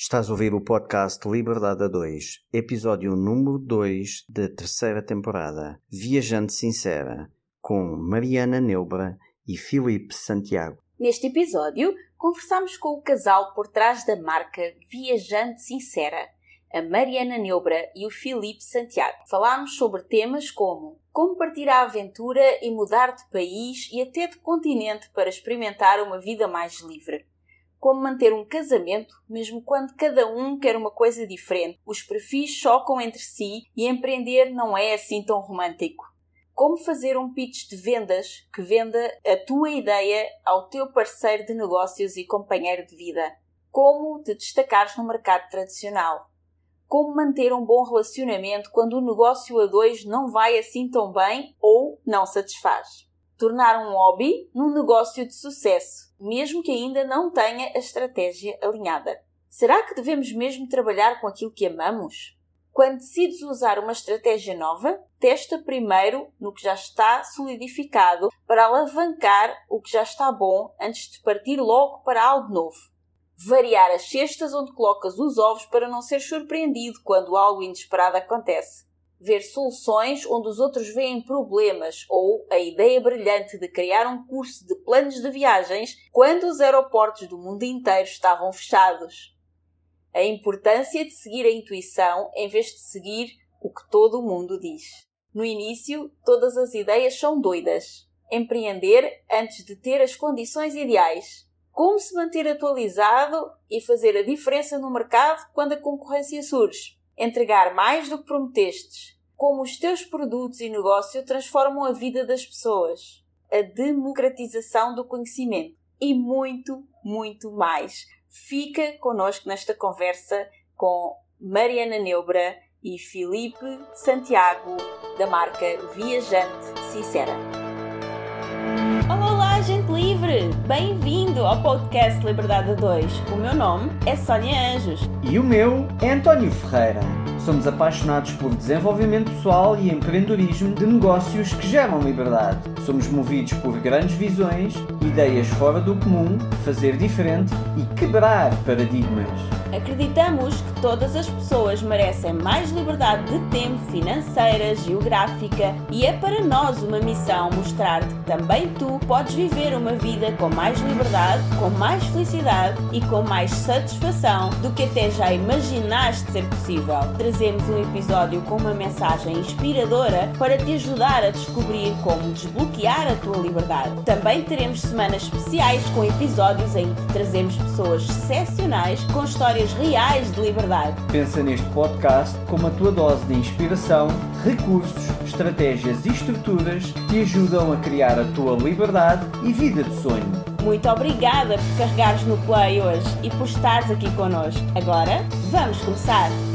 Estás a ouvir o podcast Liberdade a 2, episódio número 2 da terceira temporada, Viajante Sincera, com Mariana Neubra e Filipe Santiago. Neste episódio, conversamos com o casal por trás da marca Viajante Sincera, a Mariana Neubra e o Filipe Santiago. Falámos sobre temas como como partir à aventura e mudar de país e até de continente para experimentar uma vida mais livre como manter um casamento, mesmo quando cada um quer uma coisa diferente. Os perfis chocam entre si e empreender não é assim tão romântico. Como fazer um pitch de vendas que venda a tua ideia ao teu parceiro de negócios e companheiro de vida. Como te destacares no mercado tradicional. Como manter um bom relacionamento quando o negócio a dois não vai assim tão bem ou não satisfaz. Tornar um hobby num negócio de sucesso mesmo que ainda não tenha a estratégia alinhada. Será que devemos mesmo trabalhar com aquilo que amamos? Quando decides usar uma estratégia nova, testa primeiro no que já está solidificado para alavancar o que já está bom antes de partir logo para algo novo. Variar as cestas onde colocas os ovos para não ser surpreendido quando algo inesperado acontece ver soluções onde os outros veem problemas ou a ideia brilhante de criar um curso de planos de viagens quando os aeroportos do mundo inteiro estavam fechados. A importância de seguir a intuição em vez de seguir o que todo o mundo diz. No início, todas as ideias são doidas. Empreender antes de ter as condições ideais. Como se manter atualizado e fazer a diferença no mercado quando a concorrência surge entregar mais do que prometestes, como os teus produtos e negócio transformam a vida das pessoas, a democratização do conhecimento e muito, muito mais. Fica connosco nesta conversa com Mariana Neubra e Felipe Santiago, da marca Viajante Sincera. Livre! Bem-vindo ao podcast Liberdade 2. O meu nome é Sónia Anjos. E o meu é António Ferreira. Somos apaixonados por desenvolvimento pessoal e empreendedorismo de negócios que geram liberdade. Somos movidos por grandes visões, ideias fora do comum, fazer diferente e quebrar paradigmas. Acreditamos que todas as pessoas merecem mais liberdade de tempo, financeira, geográfica e é para nós uma missão mostrar-te que também tu podes viver uma vida com mais liberdade, com mais felicidade e com mais satisfação do que até já imaginaste ser possível. Trazemos um episódio com uma mensagem inspiradora para te ajudar a descobrir como desbloquear a tua liberdade. Também teremos semanas especiais com episódios em que trazemos pessoas excepcionais com histórias histórias reais de liberdade. Pensa neste podcast como a tua dose de inspiração, recursos, estratégias e estruturas que te ajudam a criar a tua liberdade e vida de sonho. Muito obrigada por carregares no play hoje e por estares aqui connosco. Agora, vamos começar!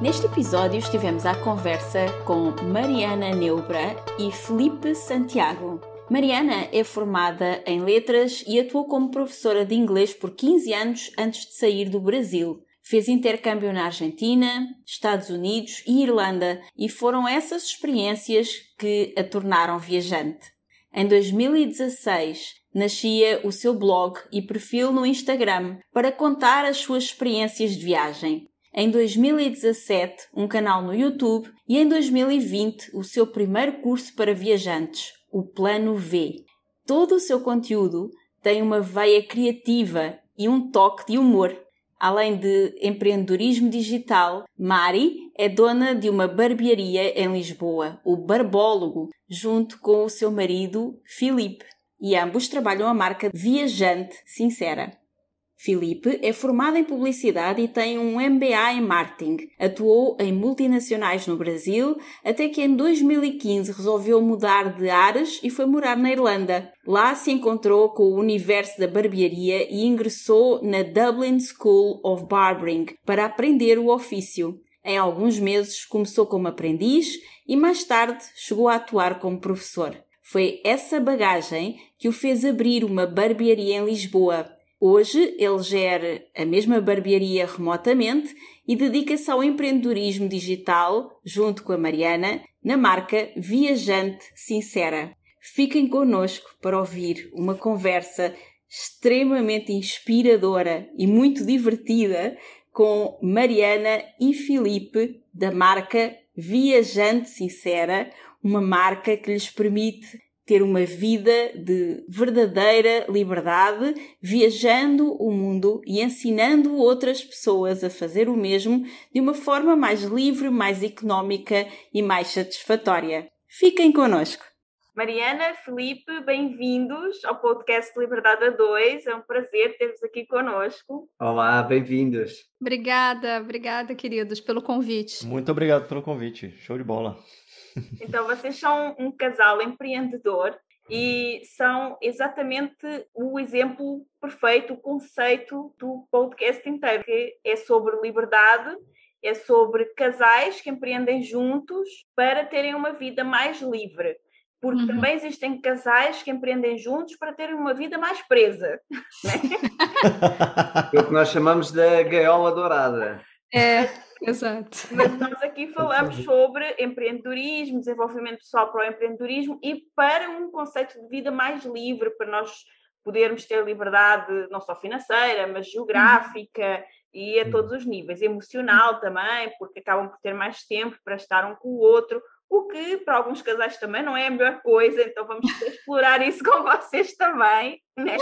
Neste episódio estivemos à conversa com Mariana Neubra e Felipe Santiago. Mariana é formada em letras e atuou como professora de inglês por 15 anos antes de sair do Brasil. Fez intercâmbio na Argentina, Estados Unidos e Irlanda e foram essas experiências que a tornaram viajante. Em 2016, nascia o seu blog e perfil no Instagram para contar as suas experiências de viagem. Em 2017, um canal no YouTube e em 2020, o seu primeiro curso para viajantes, o Plano V. Todo o seu conteúdo tem uma veia criativa e um toque de humor. Além de empreendedorismo digital, Mari é dona de uma barbearia em Lisboa, o Barbólogo, junto com o seu marido, Filipe, e ambos trabalham a marca Viajante Sincera. Filipe é formado em publicidade e tem um MBA em marketing. Atuou em multinacionais no Brasil até que em 2015 resolveu mudar de ares e foi morar na Irlanda. Lá se encontrou com o universo da barbearia e ingressou na Dublin School of Barbering para aprender o ofício. Em alguns meses começou como aprendiz e mais tarde chegou a atuar como professor. Foi essa bagagem que o fez abrir uma barbearia em Lisboa Hoje ele gera a mesma barbearia remotamente e dedica-se ao empreendedorismo digital, junto com a Mariana, na marca Viajante Sincera. Fiquem connosco para ouvir uma conversa extremamente inspiradora e muito divertida com Mariana e Filipe da marca Viajante Sincera, uma marca que lhes permite ter uma vida de verdadeira liberdade, viajando o mundo e ensinando outras pessoas a fazer o mesmo de uma forma mais livre, mais económica e mais satisfatória. Fiquem connosco! Mariana, Felipe, bem-vindos ao podcast Liberdade a 2. É um prazer ter-vos aqui conosco. Olá, bem-vindos. Obrigada, obrigada, queridos, pelo convite. Muito obrigado pelo convite. Show de bola. Então, vocês são um casal empreendedor e são exatamente o exemplo perfeito, o conceito do podcast inteiro, que é sobre liberdade, é sobre casais que empreendem juntos para terem uma vida mais livre porque uhum. também existem casais que empreendem juntos para terem uma vida mais presa. Né? é o que nós chamamos da gaiola dourada. É, exato. Mas nós aqui falamos sobre empreendedorismo, desenvolvimento pessoal para o empreendedorismo e para um conceito de vida mais livre, para nós podermos ter liberdade não só financeira, mas geográfica. Uhum. E a todos os níveis, emocional também, porque acabam por ter mais tempo para estar um com o outro, o que para alguns casais também não é a melhor coisa, então vamos explorar isso com vocês também, né?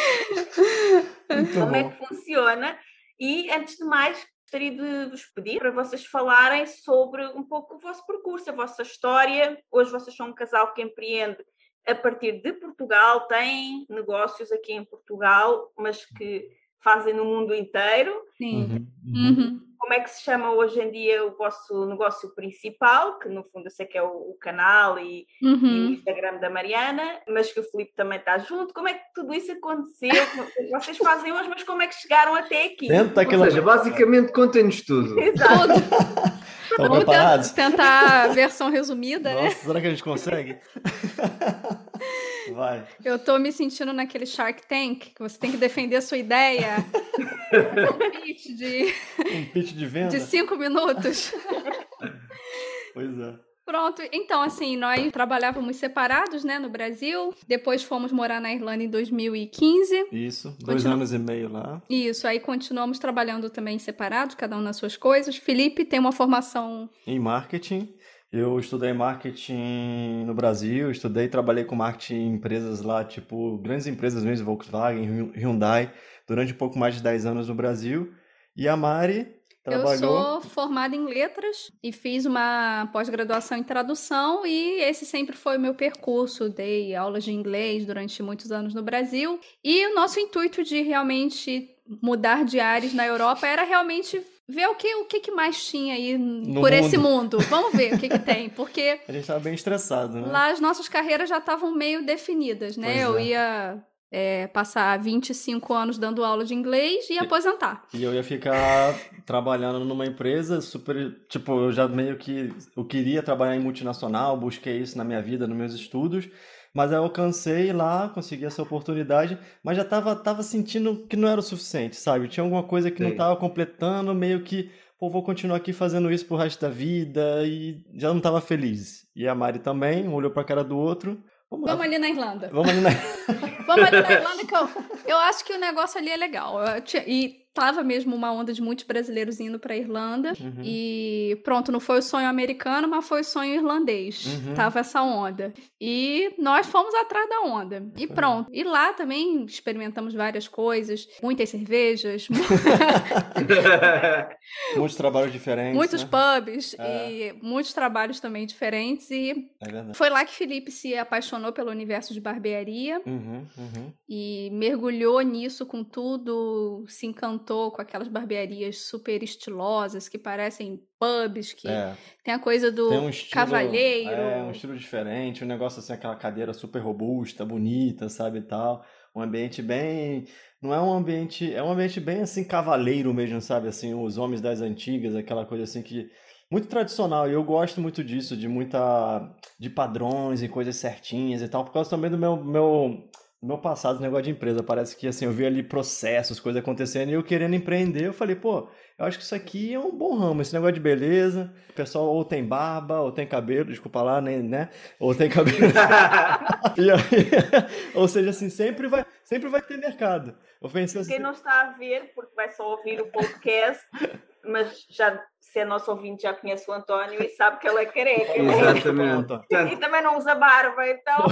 Como é que funciona. E antes de mais, gostaria de vos pedir para vocês falarem sobre um pouco o vosso percurso, a vossa história. Hoje vocês são um casal que empreende a partir de Portugal, têm negócios aqui em Portugal, mas que fazem no mundo inteiro. Sim. Uhum. Uhum como é que se chama hoje em dia o vosso negócio principal, que no fundo eu sei que é o, o canal e, uhum. e, o Instagram da Mariana, mas que o Filipe também está junto. Como é que tudo isso aconteceu? Vocês fazem hoje, mas como é que chegaram até aqui? Dentro daquela... Ou seja, basicamente contem-nos tudo. Exato. Estão Vamos tentar a versão resumida, Nossa, né? Será que a gente consegue? Vai. Eu tô me sentindo naquele Shark Tank, que você tem que defender a sua ideia. um pitch de. Um pitch de venda? De cinco minutos. pois é. Pronto, então assim, nós trabalhávamos separados, né, no Brasil. Depois fomos morar na Irlanda em 2015. Isso, dois Continu... anos e meio lá. Isso, aí continuamos trabalhando também separados, cada um nas suas coisas. Felipe tem uma formação em marketing. Eu estudei marketing no Brasil, estudei, trabalhei com marketing em empresas lá, tipo, grandes empresas mesmo, Volkswagen, Hyundai, durante um pouco mais de 10 anos no Brasil. E a Mari trabalhou... Eu sou formada em letras e fiz uma pós-graduação em tradução e esse sempre foi o meu percurso. Dei aulas de inglês durante muitos anos no Brasil e o nosso intuito de realmente mudar de áreas na Europa era realmente ver o que, o que, que mais tinha aí no por mundo. esse mundo. Vamos ver o que, que tem, porque... A gente estava bem estressado, né? Lá as nossas carreiras já estavam meio definidas, né? Pois eu é. ia é, passar 25 anos dando aula de inglês e, e aposentar. E eu ia ficar trabalhando numa empresa super... Tipo, eu já meio que... Eu queria trabalhar em multinacional, busquei isso na minha vida, nos meus estudos... Mas aí eu cansei lá, consegui essa oportunidade, mas já tava, tava sentindo que não era o suficiente, sabe? Tinha alguma coisa que Sim. não tava completando, meio que, pô, vou continuar aqui fazendo isso pro resto da vida e já não tava feliz. E a Mari também, um olhou pra cara do outro. Vamos, Vamos ali na Irlanda. Vamos ali na Vamos ali na Irlanda que eu, eu acho que o negócio ali é legal. Eu, e tava mesmo uma onda de muitos brasileiros indo para Irlanda uhum. e pronto, não foi o sonho americano, mas foi o sonho irlandês. Uhum. Tava essa onda. E nós fomos atrás da onda. E pronto. E lá também experimentamos várias coisas, muitas cervejas, muitos trabalhos diferentes, muitos né? pubs é. e muitos trabalhos também diferentes e é foi lá que Felipe se apaixonou pelo universo de barbearia uhum, uhum. e mergulhou nisso com tudo, se encantou com aquelas barbearias super estilosas que parecem pubs, que é. tem a coisa do um estilo, cavalheiro. É, um estilo diferente, um negócio assim, aquela cadeira super robusta, bonita, sabe e tal. Um ambiente bem. Não é um ambiente. É um ambiente bem assim, cavaleiro mesmo, sabe? Assim, os homens das antigas, aquela coisa assim que muito tradicional e eu gosto muito disso, de muita de padrões e coisas certinhas e tal, por causa também do meu meu no passado, negócio de empresa, parece que assim, eu vi ali processos, coisas acontecendo, e eu querendo empreender, eu falei, pô, eu acho que isso aqui é um bom ramo, esse negócio de beleza. O pessoal ou tem barba, ou tem cabelo, desculpa lá, nem, né? Ou tem cabelo. aí, ou seja, assim, sempre vai, sempre vai ter mercado. Eu pensei assim, Quem não está a ver, porque vai só ouvir o podcast, mas já se é nosso ouvinte já conhece o António e sabe que ele é careca. Exatamente. E também não usa barba, então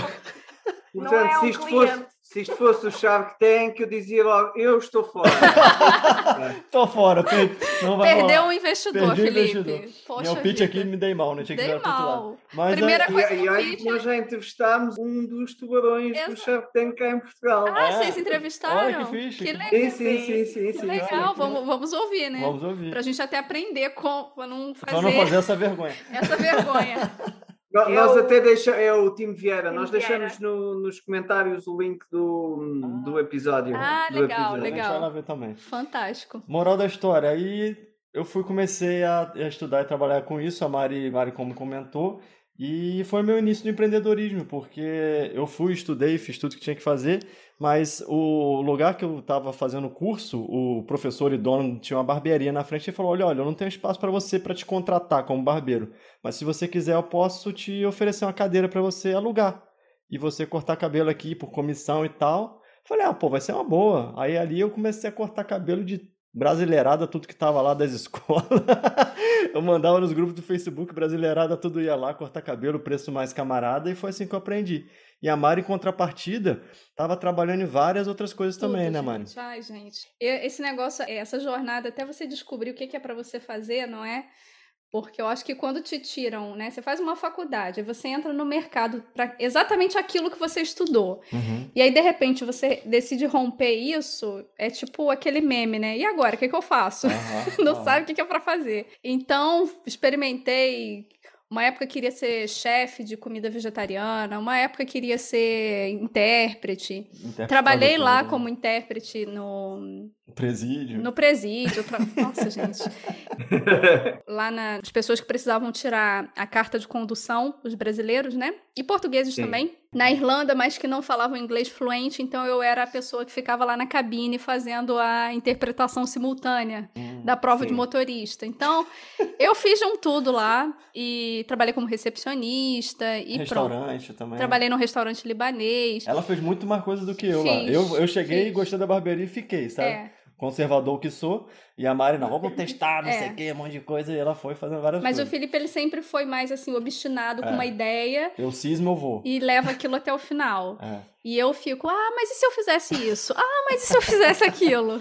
não portanto, é se, um isto cliente. fosse, se isto fosse o Shark Tank, eu dizia logo, eu estou fora. tô fora, não vai Perdeu um investidor, Perdi Felipe. investidor. Poxa Meu pitch vida. aqui me dei mal, né? Tinha que Dei mal. Mas Primeira é, E, coisa e que eu olha fiz. que nós já entrevistámos um dos tubarões do Exa- Shark Tank cá em Portugal. Ah, É. vocês entrevistaram? Olha que fixe. Que legal. sim, sim, sim, sim, Que sim. legal, vamos, vamos ouvir, né? vamos ouvir. Pra gente até aprender com, pra não fazer, Só não fazer essa vergonha. essa vergonha. No- É Nós até deixamos, é o Tim Vieira, Tim nós Vieira. deixamos no- nos comentários o link do, do episódio. Ah, do legal, episódio. legal. Deixa ver também. Fantástico. Moral da história, aí eu fui, comecei a, a estudar e trabalhar com isso, a Mari, Mari como comentou, e foi meu início do empreendedorismo, porque eu fui, estudei, fiz tudo que tinha que fazer, mas o lugar que eu estava fazendo o curso, o professor e dono tinha uma barbearia na frente e falou, olha, olha, eu não tenho espaço para você para te contratar como barbeiro, mas se você quiser eu posso te oferecer uma cadeira para você alugar, e você cortar cabelo aqui por comissão e tal. Falei, ah, pô, vai ser uma boa. Aí ali eu comecei a cortar cabelo de brasileirada, tudo que tava lá das escolas. eu mandava nos grupos do Facebook, brasileirada, tudo ia lá, cortar cabelo, preço mais camarada, e foi assim que eu aprendi. E a Mari, em contrapartida, tava trabalhando em várias outras coisas também, Tudo, né, Mari? Ai, gente. Esse negócio, essa jornada, até você descobrir o que que é pra você fazer, não é? Porque eu acho que quando te tiram, né? Você faz uma faculdade, você entra no mercado para exatamente aquilo que você estudou. Uhum. E aí, de repente, você decide romper isso, é tipo aquele meme, né? E agora, o que, que eu faço? Aham, Não aham. sabe o que, que é pra fazer. Então, experimentei. Uma época queria ser chefe de comida vegetariana, uma época queria ser intérprete. Interpretador Trabalhei lá né? como intérprete no, Presídio. no presídio. tra- Nossa, gente. Lá na, as pessoas que precisavam tirar a carta de condução, os brasileiros, né? E portugueses Sim. também. Na Irlanda, mas que não falavam inglês fluente, então eu era a pessoa que ficava lá na cabine fazendo a interpretação simultânea Hum. da prova de Sim. motorista. Então, eu fiz de um tudo lá e trabalhei como recepcionista e pronto. Restaurante também. Trabalhei num restaurante libanês. Ela fez muito mais coisa do que eu lá. Fiz, Eu, eu cheguei, fiz. gostei da barbearia e fiquei, sabe? É, Conservador que sou. E a Mari, não, vamos testar, não É. sei o que, um monte de coisa. E ela foi fazendo várias mas o coisas. Felipe ele sempre foi mais assim obstinado com É. uma ideia Eu cismo, eu vou. e leva aquilo até o final. É. E eu fico, ah, mas e se eu fizesse isso? Ah, mas e se eu fizesse aquilo?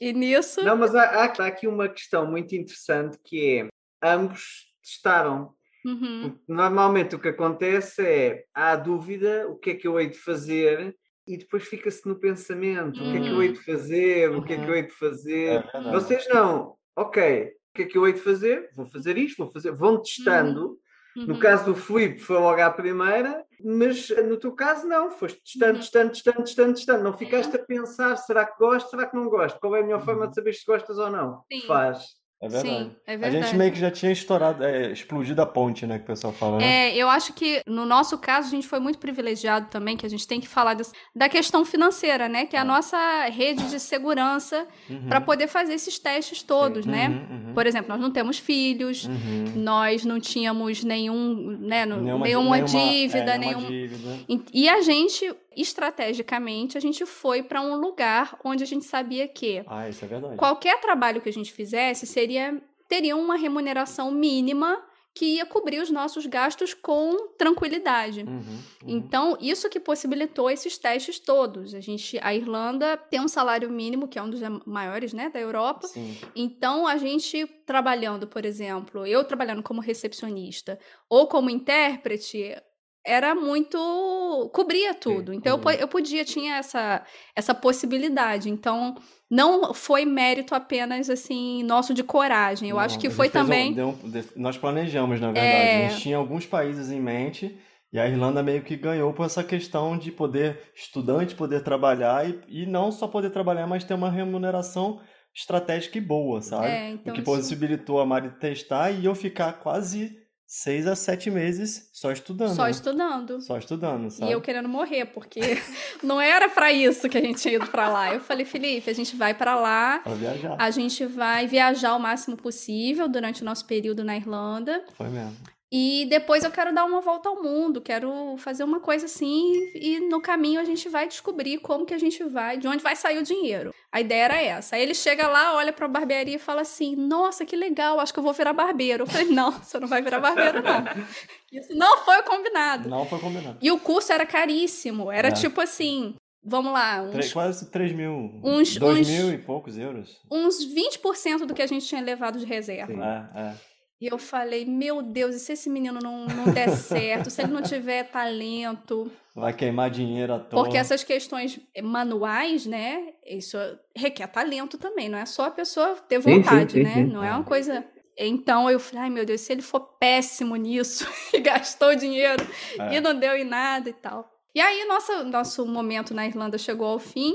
E nisso, Não, mas há, há- aqui uma questão muito interessante que é ambos testaram. uhum, Normalmente o que acontece é há a dúvida, o que é que eu hei de fazer, e depois fica-se no pensamento, o que é que eu hei de fazer, o que é que eu hei de fazer. verdade. Vocês não, ok, o que é que eu hei de fazer? Vou fazer isto, vou fazer, vão testando. No uhum. caso do Filipe foi logo à primeira, mas no teu caso não, foste testando, Uhum. testando, testando, testando, testando. Não ficaste a pensar, será que gosto, será que não gosto? Qual é a melhor forma de saber se gostas ou não? Sim. Faz. É verdade. Sim, é A verdade. gente meio que já tinha estourado, é, explodido a ponte, né? Que o pessoal fala, né? É, eu acho que no nosso caso a gente foi muito privilegiado também, que a gente tem que falar desse- da questão financeira, né? Que é a É. nossa rede de segurança Uhum. para poder fazer esses testes todos, né? Uhum, uhum. Por exemplo, nós não temos filhos, Uhum. nós não tínhamos nenhum, né, Nenhuma, nenhuma, nenhuma- dívida, é, nenhuma nenhum, dívida. E- E a gente, estrategicamente, a gente foi para um lugar onde a gente sabia que Ah, é qualquer trabalho que a gente fizesse seria teria uma remuneração mínima que ia cobrir os nossos gastos com tranquilidade. Uhum, uhum. Então, isso que possibilitou esses testes todos. A gente, a Irlanda tem um salário mínimo, que é um dos maiores, né, da Europa. Sim. Então, a gente trabalhando, por exemplo, eu trabalhando como recepcionista ou como intérprete, era muito. cobria tudo. Então, eu, Uhum. eu podia, tinha essa, essa possibilidade. Então, não foi mérito apenas, assim, nosso de coragem. Eu acho Não, que a gente foi um- também. um- nós planejamos, na verdade. É. A gente tinha alguns países em mente e a Irlanda meio que ganhou por essa questão de poder, estudante poder trabalhar e, e não só poder trabalhar, mas ter uma remuneração estratégica e boa, sabe? É, o então que isso- possibilitou a Mari testar e eu ficar quase seis a sete meses só estudando. Só né? estudando. Só estudando, sabe? E eu querendo morrer, porque não era pra isso que a gente tinha ido pra lá. Eu falei, Felipe, a gente vai pra lá, Pra viajar. a gente vai viajar o máximo possível durante o nosso período na Irlanda. Foi mesmo. E depois eu quero dar uma volta ao mundo, quero fazer uma coisa assim e no caminho a gente vai descobrir como que a gente vai, de onde vai sair o dinheiro. A ideia era essa. Aí ele chega lá, olha pra barbearia e fala assim: Nossa, que legal, acho que eu vou virar barbeiro. Eu falei: Não, você não vai virar barbeiro, não. Isso não foi combinado. Não foi combinado. E o curso era caríssimo. Era é. tipo assim: Vamos lá. Uns, quase 3 mil. Uns, 2 uns, mil e poucos euros. Uns 20% do que a gente tinha levado de reserva. Sim. É, é. E eu falei, meu Deus, e se esse menino não, não der certo, se ele não tiver talento. Vai queimar dinheiro à toa. Porque essas questões manuais, né? Isso requer talento também, não é só a pessoa ter vontade, sim, sim, né? Sim, não é uma coisa. Então eu falei, ai meu Deus, se ele for péssimo nisso e gastou dinheiro é. e não deu em nada e tal. E aí nosso, nosso momento na Irlanda chegou ao fim.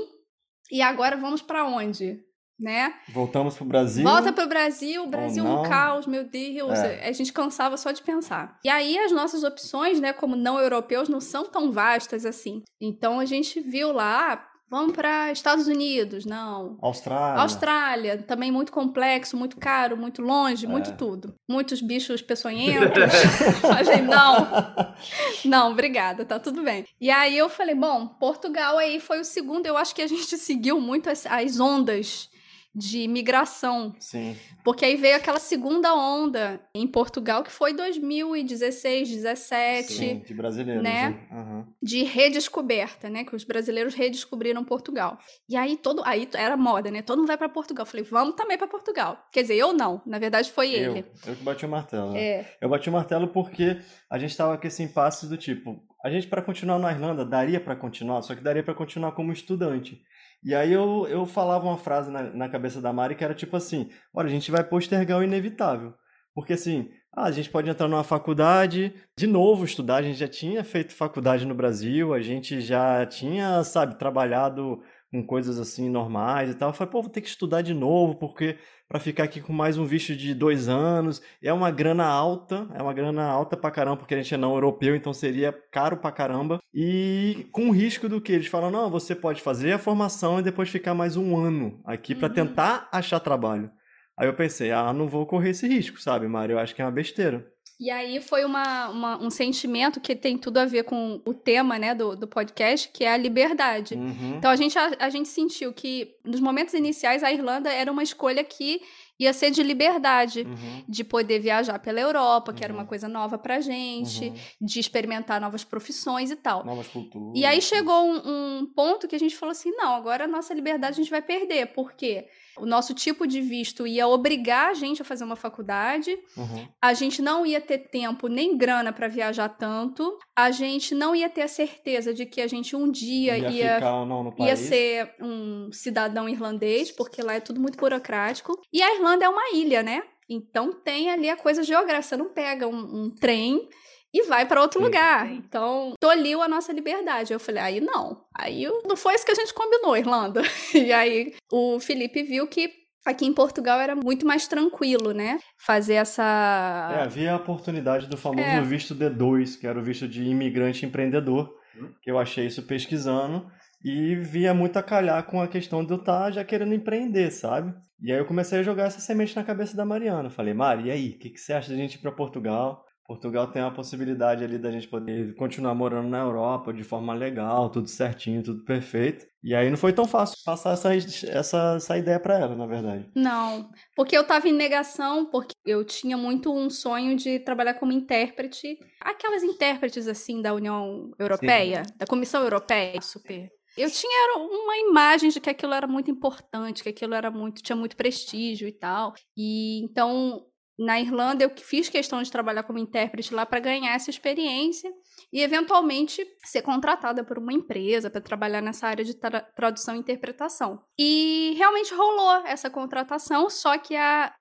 E agora vamos para onde? Né? Voltamos pro Brasil. Volta pro Brasil, o Brasil um caos, meu Deus. É. A gente cansava só de pensar. E aí as nossas opções, né, como não europeus, não são tão vastas assim. Então a gente viu lá, vamos para Estados Unidos, não. Austrália. Austrália, também muito complexo, muito caro, muito longe, é. muito tudo. Muitos bichos peçonhentos. falei, não. Não, obrigada, tá tudo bem. E aí eu falei, bom, Portugal aí foi o segundo, eu acho que a gente seguiu muito as, as ondas de migração. Sim. Porque aí veio aquela segunda onda em Portugal, que foi 2016, 17. Sim, de brasileiros. Né? Uhum. De redescoberta, né? Que os brasileiros redescobriram Portugal. E aí todo. Aí era moda, né? Todo mundo vai para Portugal. falei, vamos também para Portugal. Quer dizer, eu não. Na verdade, foi eu, ele. Eu que bati o martelo. É. Eu bati o martelo porque a gente tava com esse impasse do tipo. A gente, para continuar na Irlanda, daria para continuar, só que daria para continuar como estudante. E aí eu, eu falava uma frase na, na cabeça da Mari que era tipo assim: olha, a gente vai postergar o inevitável. Porque assim, ah, a gente pode entrar numa faculdade, de novo estudar, a gente já tinha feito faculdade no Brasil, a gente já tinha, sabe, trabalhado com coisas assim normais e tal. Eu falei, pô, vou ter que estudar de novo, porque para ficar aqui com mais um visto de dois anos é uma grana alta, é uma grana alta pra caramba, porque a gente é não europeu, então seria caro pra caramba. E com o risco do que eles falam, não, você pode fazer a formação e depois ficar mais um ano aqui para uhum. tentar achar trabalho. Aí eu pensei, ah, não vou correr esse risco, sabe, Mário? Eu acho que é uma besteira. E aí foi uma, uma, um sentimento que tem tudo a ver com o tema né, do, do podcast, que é a liberdade. Uhum. Então a gente, a, a gente sentiu que nos momentos iniciais a Irlanda era uma escolha que ia ser de liberdade, uhum. de poder viajar pela Europa, que uhum. era uma uhum. coisa nova pra gente, uhum. de experimentar novas profissões e tal. Novas culturas. E aí chegou um, um, ponto que a gente falou assim: não, agora a nossa liberdade a gente vai perder, porque o nosso tipo de visto ia obrigar a gente a fazer uma faculdade, uhum. a gente não ia ter tempo nem grana para viajar tanto, a gente não ia ter a certeza de que a gente um dia ia, ia, ia ser um cidadão irlandês, porque lá é tudo muito burocrático. E a Irlanda é uma ilha, né? Então tem ali a coisa geográfica. Você não pega um, um trem e vai para outro Sim. lugar. Então, toliu a nossa liberdade. Eu falei, aí não. Aí não foi isso que a gente combinou, Irlanda. E aí o Felipe viu que aqui em Portugal era muito mais tranquilo, né? Fazer essa. É, havia a oportunidade do famoso é. visto D2, que era o visto de imigrante empreendedor, hum. que eu achei isso pesquisando. E via muito a calhar com a questão de eu estar tá já querendo empreender, sabe? E aí eu comecei a jogar essa semente na cabeça da Mariana. Falei, Mari, e aí? O que, que você acha da gente ir para Portugal? Portugal tem a possibilidade ali da gente poder continuar morando na Europa de forma legal, tudo certinho, tudo perfeito. E aí não foi tão fácil passar essa, essa, essa ideia para ela, na verdade. Não, porque eu tava em negação, porque eu tinha muito um sonho de trabalhar como intérprete. Aquelas intérpretes, assim, da União Europeia, Sim. da Comissão Europeia, super eu tinha uma imagem de que aquilo era muito importante, que aquilo era muito tinha muito prestígio e tal. E então na Irlanda eu fiz questão de trabalhar como intérprete lá para ganhar essa experiência e eventualmente ser contratada por uma empresa para trabalhar nessa área de tra tradução e interpretação. E realmente rolou essa contratação, só que a,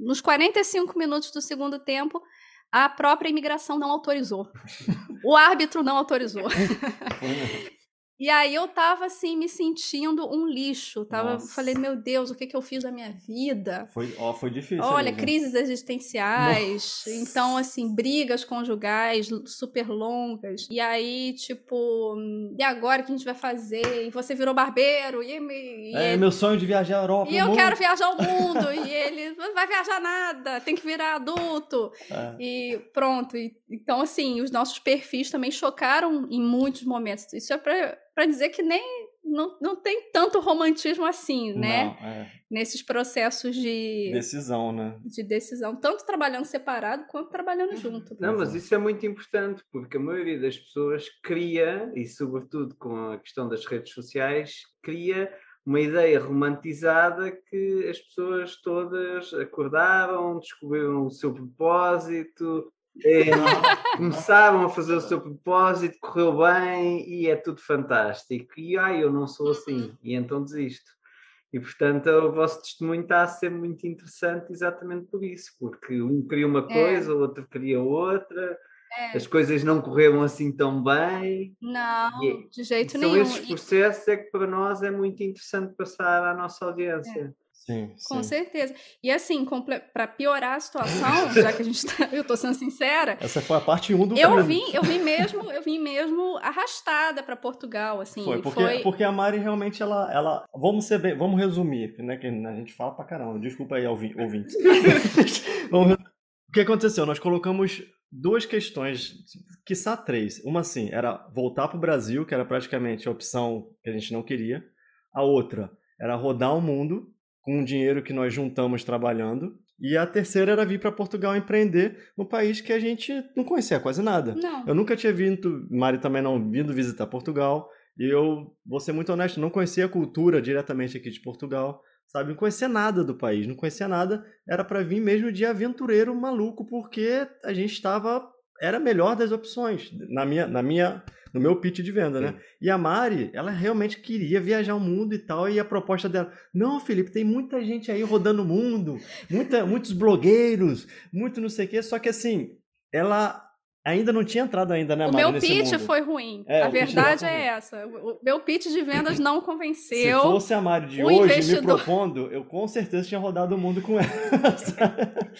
nos 45 minutos do segundo tempo a própria imigração não autorizou. O árbitro não autorizou. E aí eu tava assim, me sentindo um lixo. Tava, Nossa. falei, meu Deus, o que, que eu fiz da minha vida? Foi, ó, foi difícil. Olha, mesmo. crises existenciais. Nossa. Então, assim, brigas conjugais super longas. E aí, tipo, e agora o que a gente vai fazer? E você virou barbeiro. E, me- e É, ele- meu sonho de viajar à Europa. e eu mundo. quero viajar ao mundo. e ele não vai viajar nada, tem que virar adulto. É. E pronto. E- então, assim, os nossos perfis também chocaram em muitos momentos. Isso é pra, pra dizer que nem. Não, não tem tanto romantismo assim, né? Não, é. Nesses processos de, Decisão, né? de decisão, tanto trabalhando separado quanto trabalhando junto. Não, mas isso é muito importante, porque a maioria das pessoas cria, e sobretudo com a questão das redes sociais, cria uma ideia romantizada que as pessoas todas acordaram, descobriram o seu propósito, eh, começaram a fazer o seu propósito, correu bem e é tudo fantástico. E ai, eu não sou assim, e então desisto. E portanto o vosso testemunho está a ser muito interessante exatamente por isso, porque um queria uma coisa, o outro queria outra, É. as coisas não correram assim tão bem. Não, E- de jeito São nenhum. esses E- processos é que para nós é muito interessante passar à nossa audiência. Sim, com sim. certeza. E assim, para piorar a situação, já que a gente tá, eu tô sendo sincera, Essa foi a parte 1 do Eu vim, eu vim mesmo, eu vim mesmo arrastada para Portugal, assim. Foi, porque, porque a Mari realmente, ela, ela. Vamos ser bem, vamos resumir, né? Que a gente fala pra caramba. Desculpa aí, ouvi- ouvintes. vamos. O que aconteceu? Nós colocamos duas questões, quiçá três. Uma assim, era voltar pro Brasil, que era praticamente a opção que a gente não queria. A outra era rodar o mundo com o dinheiro que nós juntamos trabalhando. E a terceira era vir para Portugal empreender no país que a gente não conhecia quase nada. Não. Eu nunca tinha vindo, Mari também não, vindo visitar Portugal. E eu, vou ser muito honesto, não conhecia a cultura diretamente aqui de Portugal, sabe? Não conhecia nada do país, não conhecia nada. Era para vir mesmo de aventureiro maluco, porque a gente estava. Era a melhor das opções, na minha, na minha, no meu pitch de venda, né? E a Mari, ela realmente queria viajar o mundo e tal, e a proposta dela, não, Felipe, tem muita gente aí rodando o mundo, muita, muitos blogueiros, muito não sei o quê, só que assim, ela ainda não tinha entrado ainda, né, O Mari, meu nesse pitch mundo. foi ruim. É, a o verdade é essa. O o meu pitch de vendas não Se convenceu. fosse a Mari de o hoje me investidor- propondo, eu com certeza tinha rodado o mundo com ela.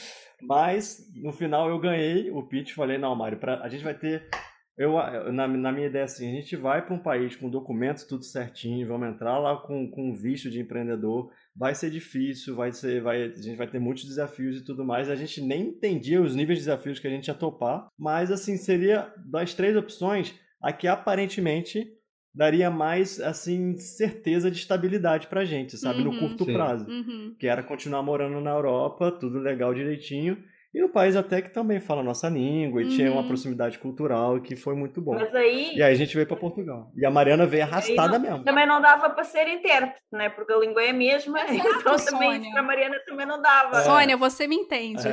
Mas no final eu ganhei o pitch, falei, não, Mário, pra, a gente vai ter. Eu, na, na minha ideia assim, a gente vai para um país com documentos tudo certinho, vamos entrar lá com, com visto de empreendedor, vai ser difícil, vai ser, vai, a gente vai ter muitos desafios e tudo mais. A gente nem entendia os níveis de desafios que a gente ia topar, mas assim, seria das três opções, a que aparentemente daria mais assim certeza de estabilidade pra gente, sabe, no Uhum. curto Sim. prazo Uhum. que era continuar morando na Europa, tudo legal direitinho. E no país até que também fala a nossa língua e tinha uma Uhum. proximidade cultural que foi muito bom. Mas aí E aí a gente veio para Portugal. E a Mariana veio arrastada não- mesmo. também não dava para ser intérprete, né? porque a língua é a mesma, Exato, então também para a Mariana também não dava. É. Sônia, você me entende.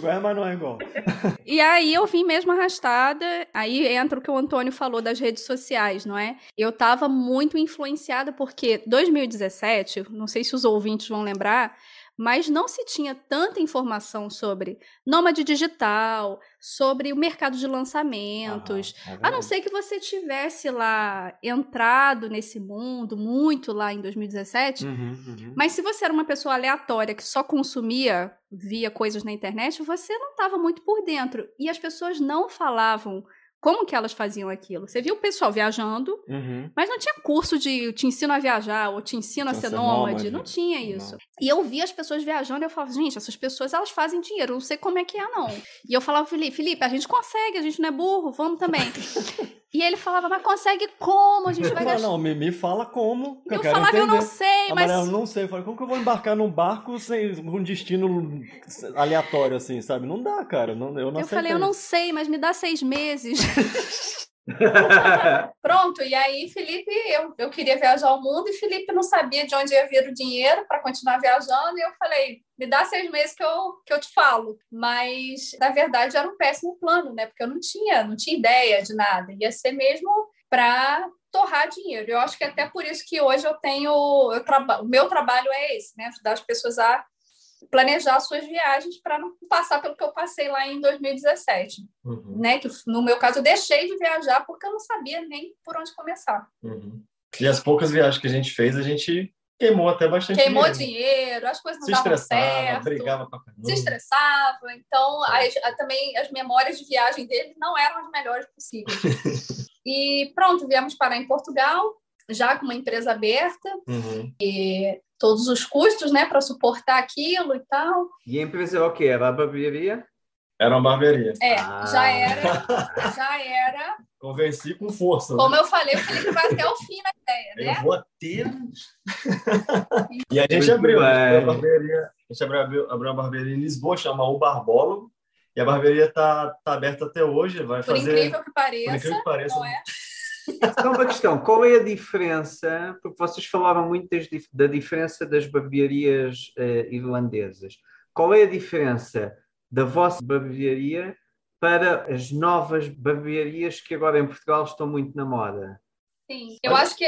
Não é, mas não é igual. E aí eu vim mesmo arrastada. Aí entra o que o Antônio falou das redes sociais, não é? Eu tava muito influenciada porque 2017, não sei se os ouvintes vão lembrar, mas não se tinha tanta informação sobre nômade digital, sobre o mercado de lançamentos. Aham, é A não ser que você tivesse lá entrado nesse mundo muito lá em 2017, Uhum, uhum. mas se você era uma pessoa aleatória que só consumia, via coisas na internet, você não estava muito por dentro. E as pessoas não falavam como que elas faziam aquilo. Você via o pessoal viajando, Uhum. mas não tinha curso de te ensino a viajar ou te ensino a ser nômade. nômade. Não tinha isso. E eu via as pessoas viajando e eu falava, gente, essas pessoas elas fazem dinheiro, eu não sei como é que é, não. E eu falava, Felipe, Felipe, a gente consegue, a gente não é burro, vamos também. e ele falava, mas consegue como? A gente Eu vai gastar. não, me, me fala como. que Eu, quero falava, eu não entender. sei, mas. Mariana, não sei. Eu falei, como que eu vou embarcar num barco sem um destino aleatório, assim, sabe? Não dá, cara. Não, eu não Eu falei, eu não sei, mas me dá seis meses. Pronto, e aí Felipe, eu, eu queria viajar ao mundo e Felipe não sabia de onde ia vir o dinheiro para continuar viajando, e eu falei, me dá seis meses que eu, que eu te falo. Mas, na verdade, era um péssimo plano, né? Porque eu não tinha, não tinha ideia de nada. Ia ser mesmo para torrar dinheiro. Eu acho que até por isso que hoje eu tenho, eu traba, o meu trabalho é esse, né? Ajudar as pessoas a planejar suas viagens para não passar pelo que eu passei lá em 2017, uhum. né? Que no meu caso eu deixei de viajar porque eu não sabia nem por onde começar. Uhum. E as poucas viagens que a gente fez, a gente queimou até bastante queimou dinheiro. dinheiro, as coisas não se davam certo. brigava pra caramba. Se estressava. Então, as, a, também as memórias de viagem dele não eram as melhores possíveis. e pronto, viemos parar em Portugal, já com uma empresa aberta. Uhum. E todos os custos, né, para suportar aquilo e tal. E a empresa era o quê? Era a barbearia? Era uma barbearia. É, ah. já era, já era. Convenci com força. Né? Como né? eu falei, o Felipe vai até o fim na ideia, né? Eu vou até. e a gente abriu, a barbearia, a gente abriu, abriu uma barbearia em Lisboa, chama O Barbólogo. E a barbearia está tá aberta até hoje. Vai por fazer... incrível que pareça. Por incrível que pareça. Não é? Então, uma questão: qual é a diferença? Porque vocês falavam muito das, da diferença das barbearias uh, irlandesas. Qual é a diferença da vossa barbearia para as novas barbearias que agora em Portugal estão muito na moda? Sim, eu acho que.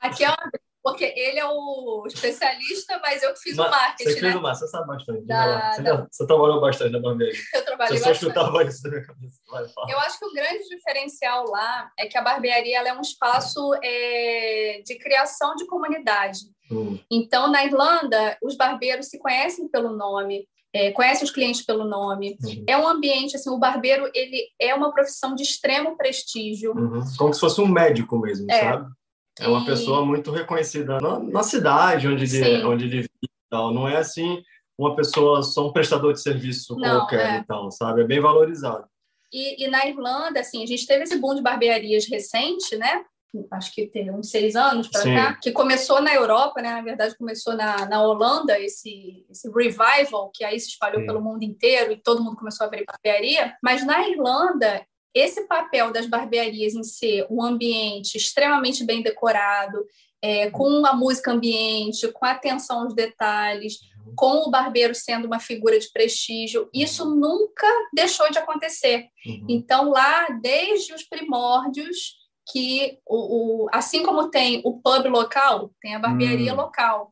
Aqui é uma porque ele é o especialista, mas eu que fiz mas, o marketing. Você fez né? o marketing, você sabe bastante. Da, você, da... você trabalhou bastante na barbearia. Eu trabalhei você bastante. Só isso na minha cabeça. Vai, eu acho que o grande diferencial lá é que a barbearia é um espaço é, de criação de comunidade. Hum. Então, na Irlanda, os barbeiros se conhecem pelo nome. É, conhece os clientes pelo nome. Uhum. É um ambiente, assim, o barbeiro, ele é uma profissão de extremo prestígio. Uhum. Como se fosse um médico mesmo, é. sabe? É uma e... pessoa muito reconhecida na, na cidade onde ele, onde ele vive e tal. Não é assim uma pessoa só um prestador de serviço Não, qualquer, é. então, sabe? É bem valorizado. E, e, na Irlanda, assim, a gente teve esse boom de barbearias recente, né? Acho que tem uns seis anos para cá, que começou na Europa, né? Na verdade, começou na, na Holanda, esse, esse revival, que aí se espalhou Sim. pelo mundo inteiro e todo mundo começou a abrir barbearia. Mas na Irlanda, esse papel das barbearias em ser um ambiente extremamente bem decorado, é, com a música ambiente, com atenção aos detalhes, com o barbeiro sendo uma figura de prestígio, isso nunca deixou de acontecer. Uhum. Então, lá, desde os primórdios, que o, o, assim como tem o pub local, tem a barbearia hum. local.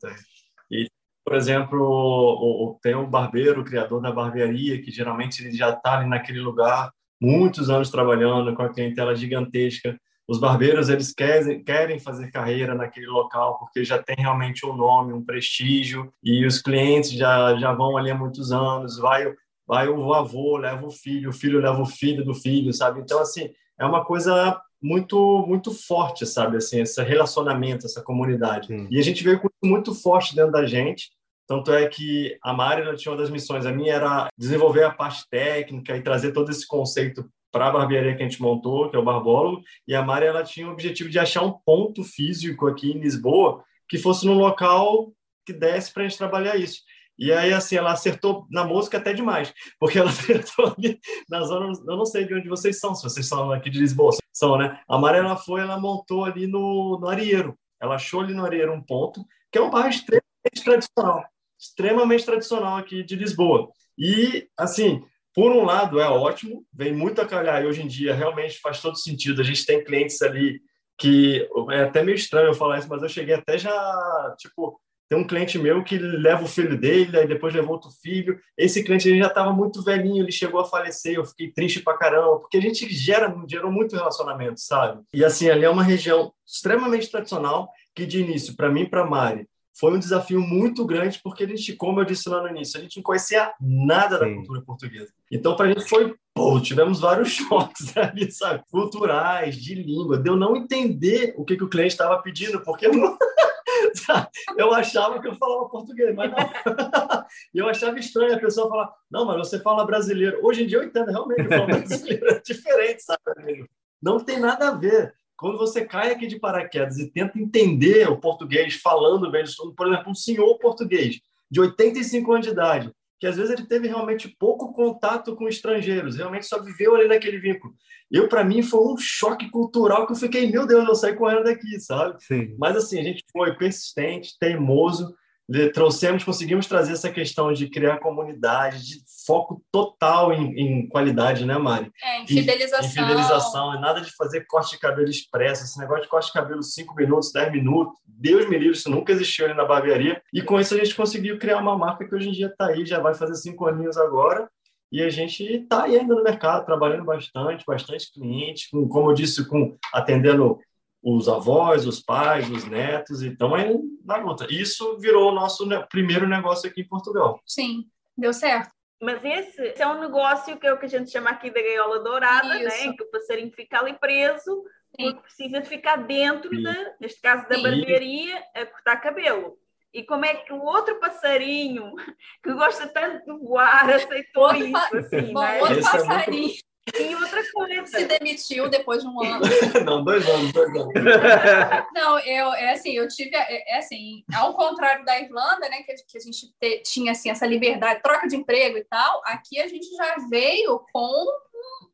E, por exemplo, o, tem o barbeiro, o criador da barbearia, que geralmente ele já está ali naquele lugar muitos anos trabalhando com a clientela gigantesca. Os barbeiros eles querem, querem fazer carreira naquele local porque já tem realmente um nome, um prestígio e os clientes já já vão ali há muitos anos. Vai vai o avô leva o filho, o filho leva o filho do filho, sabe? Então assim é uma coisa muito muito forte, sabe? Assim esse relacionamento, essa comunidade. Sim. E a gente veio com muito forte dentro da gente tanto é que a Mari tinha uma das missões, a minha era desenvolver a parte técnica e trazer todo esse conceito para a barbearia que a gente montou, que é o Barbólogo, e a Mari ela tinha o objetivo de achar um ponto físico aqui em Lisboa que fosse num local que desse para a gente trabalhar isso. E aí, assim, ela acertou na música até demais, porque ela acertou ali na zona, eu não sei de onde vocês são, se vocês são aqui de Lisboa, são, né? A Mari, ela foi, ela montou ali no, no Arieiro, ela achou ali no Arieiro um ponto, que é um bairro extremamente tradicional extremamente tradicional aqui de Lisboa. E, assim, por um lado é ótimo, vem muito a calhar e hoje em dia realmente faz todo sentido. A gente tem clientes ali que é até meio estranho eu falar isso, mas eu cheguei até já, tipo, tem um cliente meu que leva o filho dele, aí depois levou outro filho. Esse cliente ele já estava muito velhinho, ele chegou a falecer, eu fiquei triste pra caramba, porque a gente gera, gerou muito relacionamento, sabe? E assim, ali é uma região extremamente tradicional que de início, para mim para Mari, foi um desafio muito grande, porque a gente, como eu disse lá no início, a gente não conhecia nada Sim. da cultura portuguesa. Então, para a gente foi, pô, tivemos vários choques ali, sabe? Culturais, de língua, de eu não entender o que, que o cliente estava pedindo, porque eu, não... eu achava que eu falava português, mas não. eu achava estranho a pessoa falar, não, mas você fala brasileiro. Hoje em dia eu entendo, realmente, eu falo brasileiro é diferente, sabe, amigo? Não tem nada a ver. Quando você cai aqui de paraquedas e tenta entender o português falando bem, por exemplo, um senhor português de 85 anos de idade, que às vezes ele teve realmente pouco contato com estrangeiros, realmente só viveu ali naquele vínculo. Eu, para mim, foi um choque cultural que eu fiquei, meu Deus, eu saí correndo daqui, sabe? Sim. Mas assim, a gente foi persistente, teimoso, trouxemos, conseguimos trazer essa questão de criar comunidade, de foco total em, em qualidade, né, Mari? É, em fidelização. Em, em fidelização, nada de fazer corte de cabelo expresso, esse negócio de corte de cabelo 5 minutos, 10 minutos, Deus me livre, isso nunca existiu ali na barbearia. E com isso a gente conseguiu criar uma marca que hoje em dia está aí, já vai fazer cinco aninhos agora, e a gente está aí ainda no mercado, trabalhando bastante, bastante clientes, com, como eu disse, com atendendo os avós, os pais, os netos, e estamos aí na luta. Isso virou o nosso primeiro negócio aqui em Portugal. Sim, deu certo. Mas esse, esse, é um negócio que é o que a gente chama aqui da gaiola dourada, né? em que o passarinho fica ali preso, Sim. porque precisa de ficar dentro, da, neste caso da barbearia, a cortar cabelo. E como é que o outro passarinho que gosta tanto de voar aceitou outro isso? Assim, Bom, né? outro Esse passarinho. E outra coisa. Se demitiu depois de um ano. Não, dois anos, dois anos. Não, eu, é assim, eu tive, é, é assim, ao contrário da Irlanda, né, que, que a gente te, tinha, assim, essa liberdade, troca de emprego e tal, aqui a gente já veio com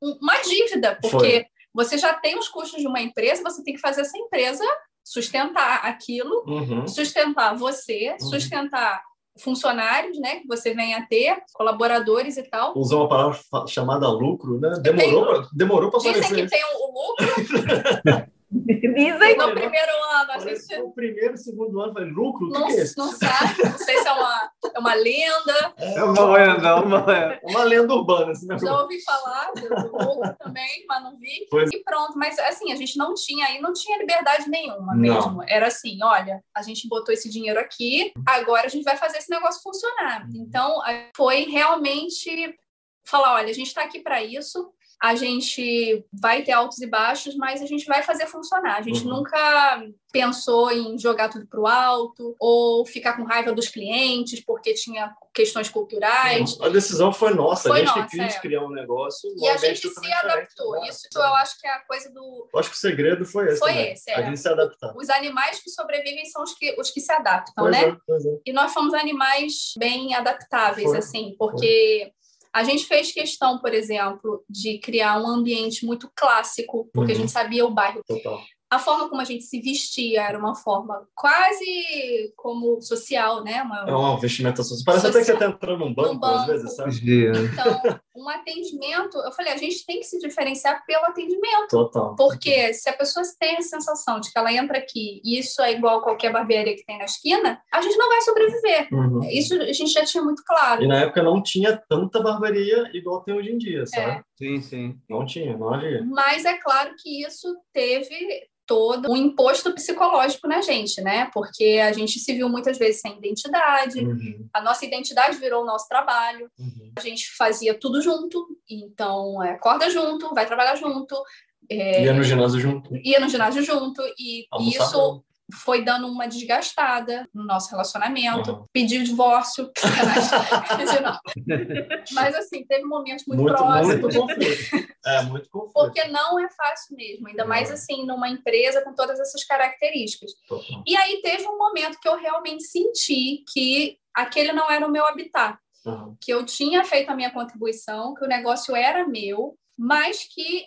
uma dívida, porque Foi. você já tem os custos de uma empresa, você tem que fazer essa empresa sustentar aquilo, uhum. sustentar você, uhum. sustentar funcionários, né, que você venha a ter, colaboradores e tal. Usou uma palavra chamada lucro, né? Demorou, tem, demorou para aparecer. Dizem que tem o lucro. Dizem no primeiro ano. A gente... No primeiro, segundo ano, falei, lucro? Não, o que é isso? Não sabe, não sei se é uma, é uma lenda. É uma lenda, uma lenda. Uma lenda urbana. Assim, Já ouvi falar do lucro também, mas não vi. Pois. E pronto, mas assim, a gente não tinha aí, não tinha liberdade nenhuma mesmo. Não. Era assim, olha, a gente botou esse dinheiro aqui, agora a gente vai fazer esse negócio funcionar. Uhum. Então, foi realmente falar, olha, a gente está aqui para isso, a gente vai ter altos e baixos, mas a gente vai fazer funcionar. A gente uhum. nunca pensou em jogar tudo para o alto ou ficar com raiva dos clientes porque tinha questões culturais. A decisão foi nossa, foi a gente nossa, quis é. criar um negócio. E a gente se adaptou. Né? Isso eu acho que é a coisa do. Eu acho que o segredo foi esse. Foi né? esse. É. A gente se adaptar. Os animais que sobrevivem são os que, os que se adaptam, pois né? É, é. E nós fomos animais bem adaptáveis, foi. assim, porque. A gente fez questão, por exemplo, de criar um ambiente muito clássico, porque uhum. a gente sabia o bairro. Total a forma como a gente se vestia era uma forma quase como social, né? Uma, é uma vestimenta social. Parece social. até que você está entrando num banco, num banco, às vezes, sabe? Então, um atendimento, eu falei, a gente tem que se diferenciar pelo atendimento. Total. Porque se a pessoa tem a sensação de que ela entra aqui e isso é igual a qualquer barbearia que tem na esquina, a gente não vai sobreviver. Uhum. Isso a gente já tinha muito claro. E na época não tinha tanta barbearia igual tem hoje em dia, sabe? É. Sim, sim. Não tinha, não havia. Mas é claro que isso teve todo um imposto psicológico na gente, né? Porque a gente se viu muitas vezes sem identidade, uhum. a nossa identidade virou o nosso trabalho, uhum. a gente fazia tudo junto, então é, acorda junto, vai trabalhar junto. É, ia no ginásio junto. Ia no ginásio junto, e Almoçar isso foi dando uma desgastada no nosso relacionamento, uhum. pediu divórcio, mas assim, teve momentos muito, muito próximos. Muito é, muito conflito. Porque não é fácil mesmo, ainda mais assim, numa empresa com todas essas características. Uhum. E aí teve um momento que eu realmente senti que aquele não era o meu habitat, uhum. que eu tinha feito a minha contribuição, que o negócio era meu, mas que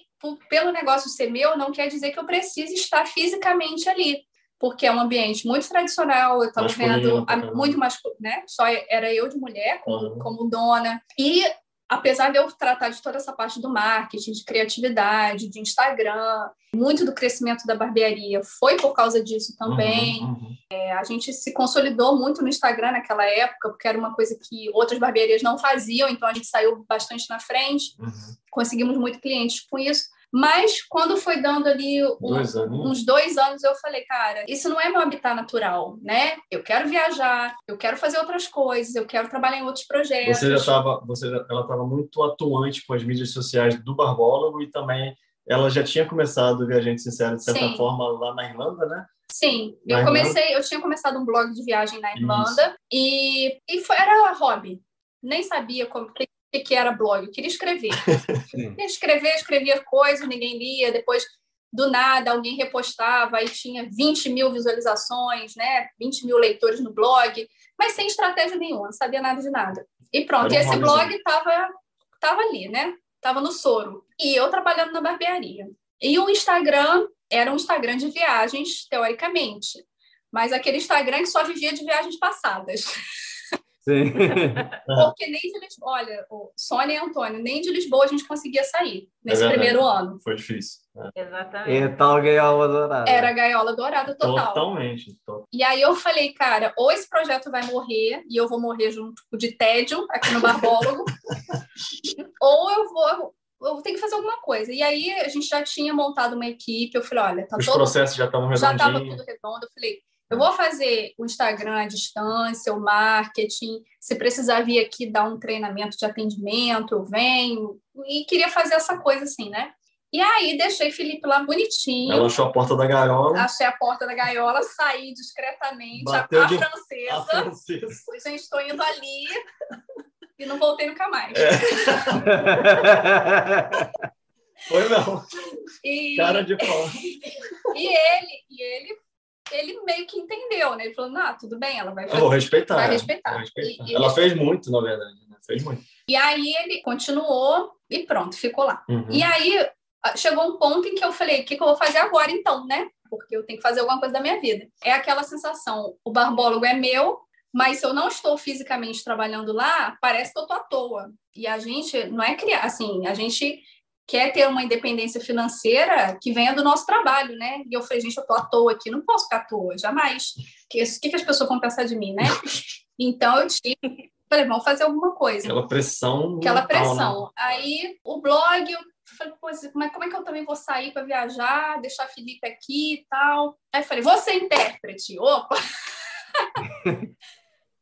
pelo negócio ser meu, não quer dizer que eu precise estar fisicamente ali porque é um ambiente muito tradicional, eu estava vendo a, muito masculino, né? Só era eu de mulher como, uhum. como dona. E apesar de eu tratar de toda essa parte do marketing, de criatividade, de Instagram, muito do crescimento da barbearia foi por causa disso também. Uhum, uhum. É, a gente se consolidou muito no Instagram naquela época, porque era uma coisa que outras barbearias não faziam, então a gente saiu bastante na frente, uhum. conseguimos muito clientes com isso. Mas quando foi dando ali um, dois uns dois anos, eu falei, cara, isso não é meu habitat natural, né? Eu quero viajar, eu quero fazer outras coisas, eu quero trabalhar em outros projetos. Você já estava, você, ela estava muito atuante com as mídias sociais do Barbólogo e também ela já tinha começado o Viajante Sincero, de certa Sim. forma, lá na Irlanda, né? Sim, na eu comecei, eu tinha começado um blog de viagem na Irlanda e, e foi, era hobby. Nem sabia como, que, que era blog, eu queria escrever. queria escrever, escrevia coisas, ninguém lia, depois do nada alguém repostava e tinha 20 mil visualizações, né? 20 mil leitores no blog, mas sem estratégia nenhuma, não sabia nada de nada. E pronto, e esse blog estava tava ali, né? Tava no soro. E eu trabalhando na barbearia. E o Instagram era um Instagram de viagens, teoricamente. mas aquele Instagram que só vivia de viagens passadas. Sim. Porque nem de Lisboa, olha, Sônia e Antônio, nem de Lisboa a gente conseguia sair nesse É primeiro ano. Foi difícil. É. Exatamente. A tal gaiola dourada. Era a gaiola dourada total. Totalmente. to- E aí eu falei, cara, ou esse projeto vai morrer e eu vou morrer junto de tédio aqui no Barbólogo, ou eu vou, eu tenho que fazer alguma coisa. E aí a gente já tinha montado uma equipe, eu falei, olha, tá Os todo processos já estavam já estava redondinhos. tudo redondo. Eu falei, eu vou fazer o Instagram à distância, o marketing. Se precisar vir aqui dar um treinamento de atendimento, eu venho. E queria fazer essa coisa assim, né? E aí deixei Felipe lá bonitinho. Ela achou a porta da gaiola. Achei a porta da gaiola, saí discretamente, a, Bateu a de- francesa. A francesa. Falei, gente, estou indo ali e não voltei nunca mais. É. Foi não. E, Cara de pau. e ele, e ele, ele meio que entendeu, né? Ele falou, não, tudo bem, ela vai Eu fazer. vou respeitar. Vai respeitar. Vou respeitar. E- e- Ela fez muito, na verdade. né? Fez muito. E aí ele continuou e pronto, ficou lá. Uhum. E aí ah, chegou um ponto em que eu falei, o que, que eu vou fazer agora então, né? Porque eu tenho que fazer alguma coisa da minha vida. É aquela sensação, o barbólogo é meu, mas se eu não estou fisicamente trabalhando lá, parece que eu estou à toa. E a gente não é criar, assim, a gente quer ter uma independência financeira que venha do nosso trabalho, né? E eu falei, gente, eu estou à toa aqui, não posso ficar à toa, jamais. O que, que, as pessoas vão pensar de mim, né? Então eu tive, falei, vamos fazer alguma coisa Aquela pressão. aquela né? pressão. Aí o blog, eu falei, pô, como é, como é que eu também vou sair para viajar, deixar Felipe aqui e tal? Aí falei, vou ser intérprete. Opa!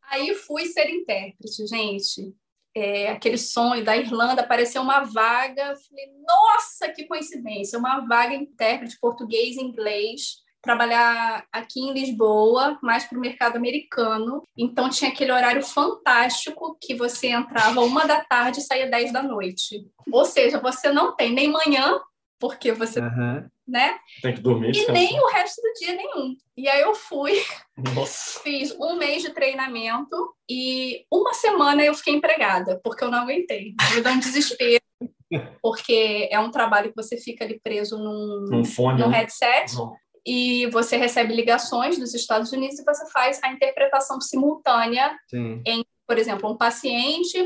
Aí fui ser intérprete, gente. É, aquele sonho da Irlanda, apareceu uma vaga. Falei, nossa, que coincidência! Uma vaga intérprete português e inglês. Trabalhar aqui em Lisboa, mais para o mercado americano. Então tinha aquele horário fantástico que você entrava uma da tarde e saía dez da noite. Ou seja, você não tem nem manhã, porque você, Aham. Né? Tem que dormir. E nem o resto do dia nenhum. E aí eu fui, fiz um mês de treinamento e uma semana eu fiquei empregada, porque eu não aguentei. Me deu um desespero, porque é um trabalho que você fica ali preso num, Um fone. num né? headset Não. e você recebe ligações dos Estados Unidos e você faz a interpretação simultânea Sim. por exemplo, um paciente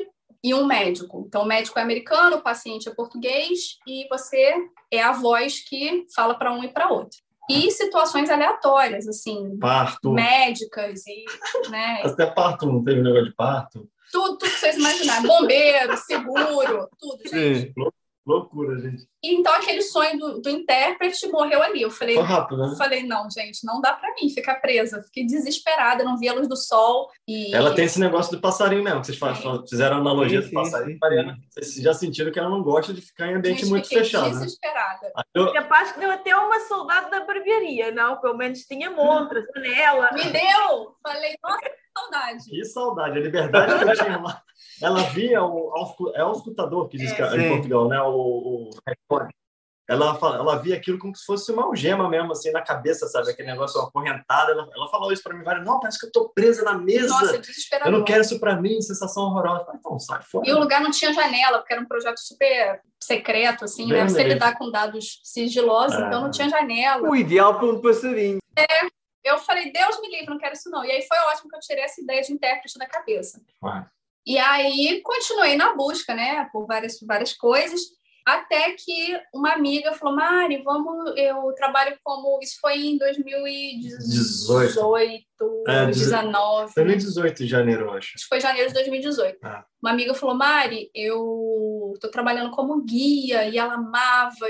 e um médico. Então, o médico é americano, o paciente é português e você é a voz que fala para um e para outro. E situações aleatórias, assim, Parto. médicas e, né, Até parto, não teve negócio de parto. tudo, tudo que vocês imaginarem. Bombeiro, seguro, tudo, gente. Sim. Loucura, gente. E, então, aquele sonho do, do intérprete morreu ali. Eu falei, Foi rápido, né? eu falei, não, gente, não dá para mim ficar presa. Fiquei desesperada, não via a luz do sol. E... Ela tem esse negócio do passarinho mesmo, que vocês fizeram a analogia Sim, do sim, passarinho. sim. Mariana, vocês já sentiram que ela não gosta de ficar em ambiente Gente, muito fechado. Né? desesperada. Aí eu- Capaz que deu até uma saudade da barbearia, não? Pelo menos tinha montra, janela. Me deu! Falei, nossa, que saudade. Que saudade, a liberdade que eu tinha lá. Ela via o é o escutador que diz É. que é em Portugal, né? O, o ela, ela via aquilo como se fosse uma algema mesmo, assim, na cabeça, sabe? Aquele negócio acorrentado. Ela, ela falou isso para mim várias Não, parece que eu tô presa na mesa. Nossa, eu desesperador. não quero isso para mim, sensação horrorosa. Eu falei, Então, sai fora. E o lugar não tinha janela, porque era um projeto super secreto, assim, Bem né? Você mesmo. lidar com dados sigilosos, Ah. então não tinha janela. O ideal para um passarinho. Eu falei, Deus me livre, não quero isso não. E aí foi ótimo que eu tirei essa ideia de intérprete da cabeça. Ué. E aí continuei na busca, né, por várias, várias coisas, até que uma amiga falou, Mari, vamos, eu trabalho como, isso foi em 2018, É, 19, 2018, em janeiro, eu acho. acho que foi janeiro de 2018. Ah. Uma amiga falou, Mari, eu estou trabalhando como guia, e ela amava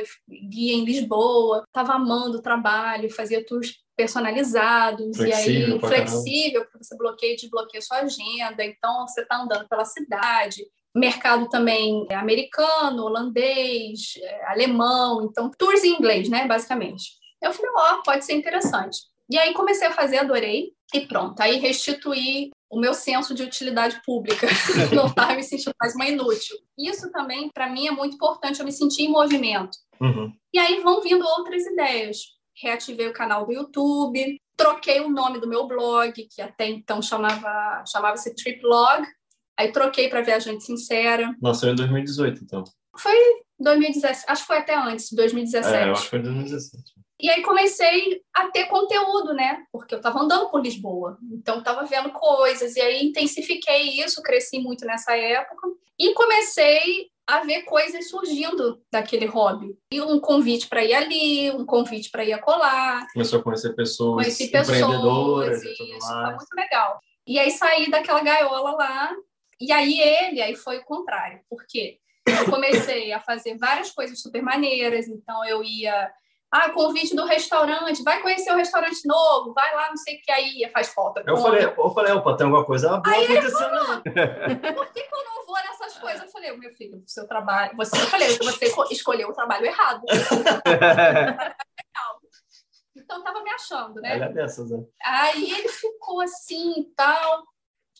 guia em Lisboa, estava amando o trabalho, fazia tours personalizados, Flexível e aí flexível, porque você bloqueia e desbloqueia sua agenda, então você está andando pela cidade. Mercado também é americano, holandês, é, alemão, então tours em inglês, né, basicamente. Eu falei, ó, pode ser interessante. E aí comecei a fazer, adorei, e pronto. Aí restituí o meu senso de utilidade pública. Não estava me sentindo mais uma inútil. Isso também, para mim, é muito importante, eu me sentir em movimento. Uhum. E aí vão vindo outras ideias. Reativei o canal do YouTube, troquei o nome do meu blog, que até então chamava chamava-se Triplog. Aí troquei para Viajante Sincera. Nasceu em 2018, então. 2017, acho que foi até antes, 2017. É, eu acho que foi em 2017. E aí comecei a ter conteúdo, né? Porque eu estava andando por Lisboa, então estava vendo coisas, e aí intensifiquei isso, cresci muito nessa época, e comecei a ver coisas surgindo daquele hobby. E um convite para ir ali, um convite para ir a colar. Começou a conhecer pessoas, Conheci pessoas, empreendedoras e tudo isso, foi mais. muito legal. E aí saí daquela gaiola lá, e aí ele, aí foi o contrário, porque eu comecei a fazer várias coisas super maneiras, então eu ia, ah, convite do restaurante, vai conhecer o restaurante novo, vai lá, não sei o que aí, faz foto. Eu falei, eu falei, opa, tem alguma coisa boa acontecendo aí. por que, que eu não vou nessas coisas? Eu falei, meu filho, o seu trabalho, você, eu falei, você escolheu o trabalho errado. Então eu tava me achando, né? É dessas, né? Aí ele ficou assim e tal,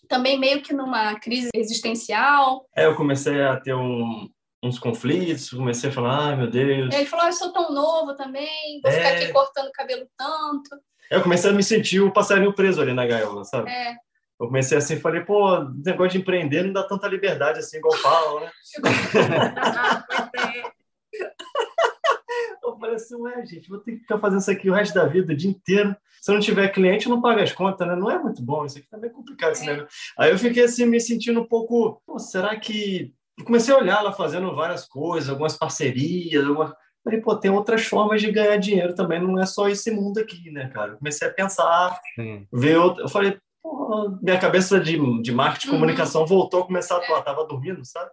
também meio que numa crise existencial. É, eu comecei a ter um, uns conflitos, comecei a falar, ai meu Deus. Ele falou: ah, Eu sou tão novo também, vou ficar É. aqui cortando o cabelo tanto. Eu comecei a me sentir o passarinho preso ali na gaiola, sabe? É, Eu comecei assim, falei, pô, o negócio de empreender não dá tanta liberdade assim, igual falam, né? Ah, é. Eu falei assim, ué, gente, vou ter que ficar fazendo isso aqui o resto da vida, o dia inteiro. Se eu não tiver cliente, eu não pago as contas, né? Não é muito bom, isso aqui tá meio complicado esse É. negócio. Aí eu fiquei assim, me sentindo um pouco, pô, será que... Eu comecei a olhar lá fazendo várias coisas, algumas parcerias, algumas... Falei, pô, tem outras formas de ganhar dinheiro também, não é só esse mundo aqui, né, cara? Eu comecei a pensar, Sim. ver outro... Eu falei, pô, minha cabeça de, de marketing e Uhum. comunicação voltou a começar a atuar, tava dormindo, sabe?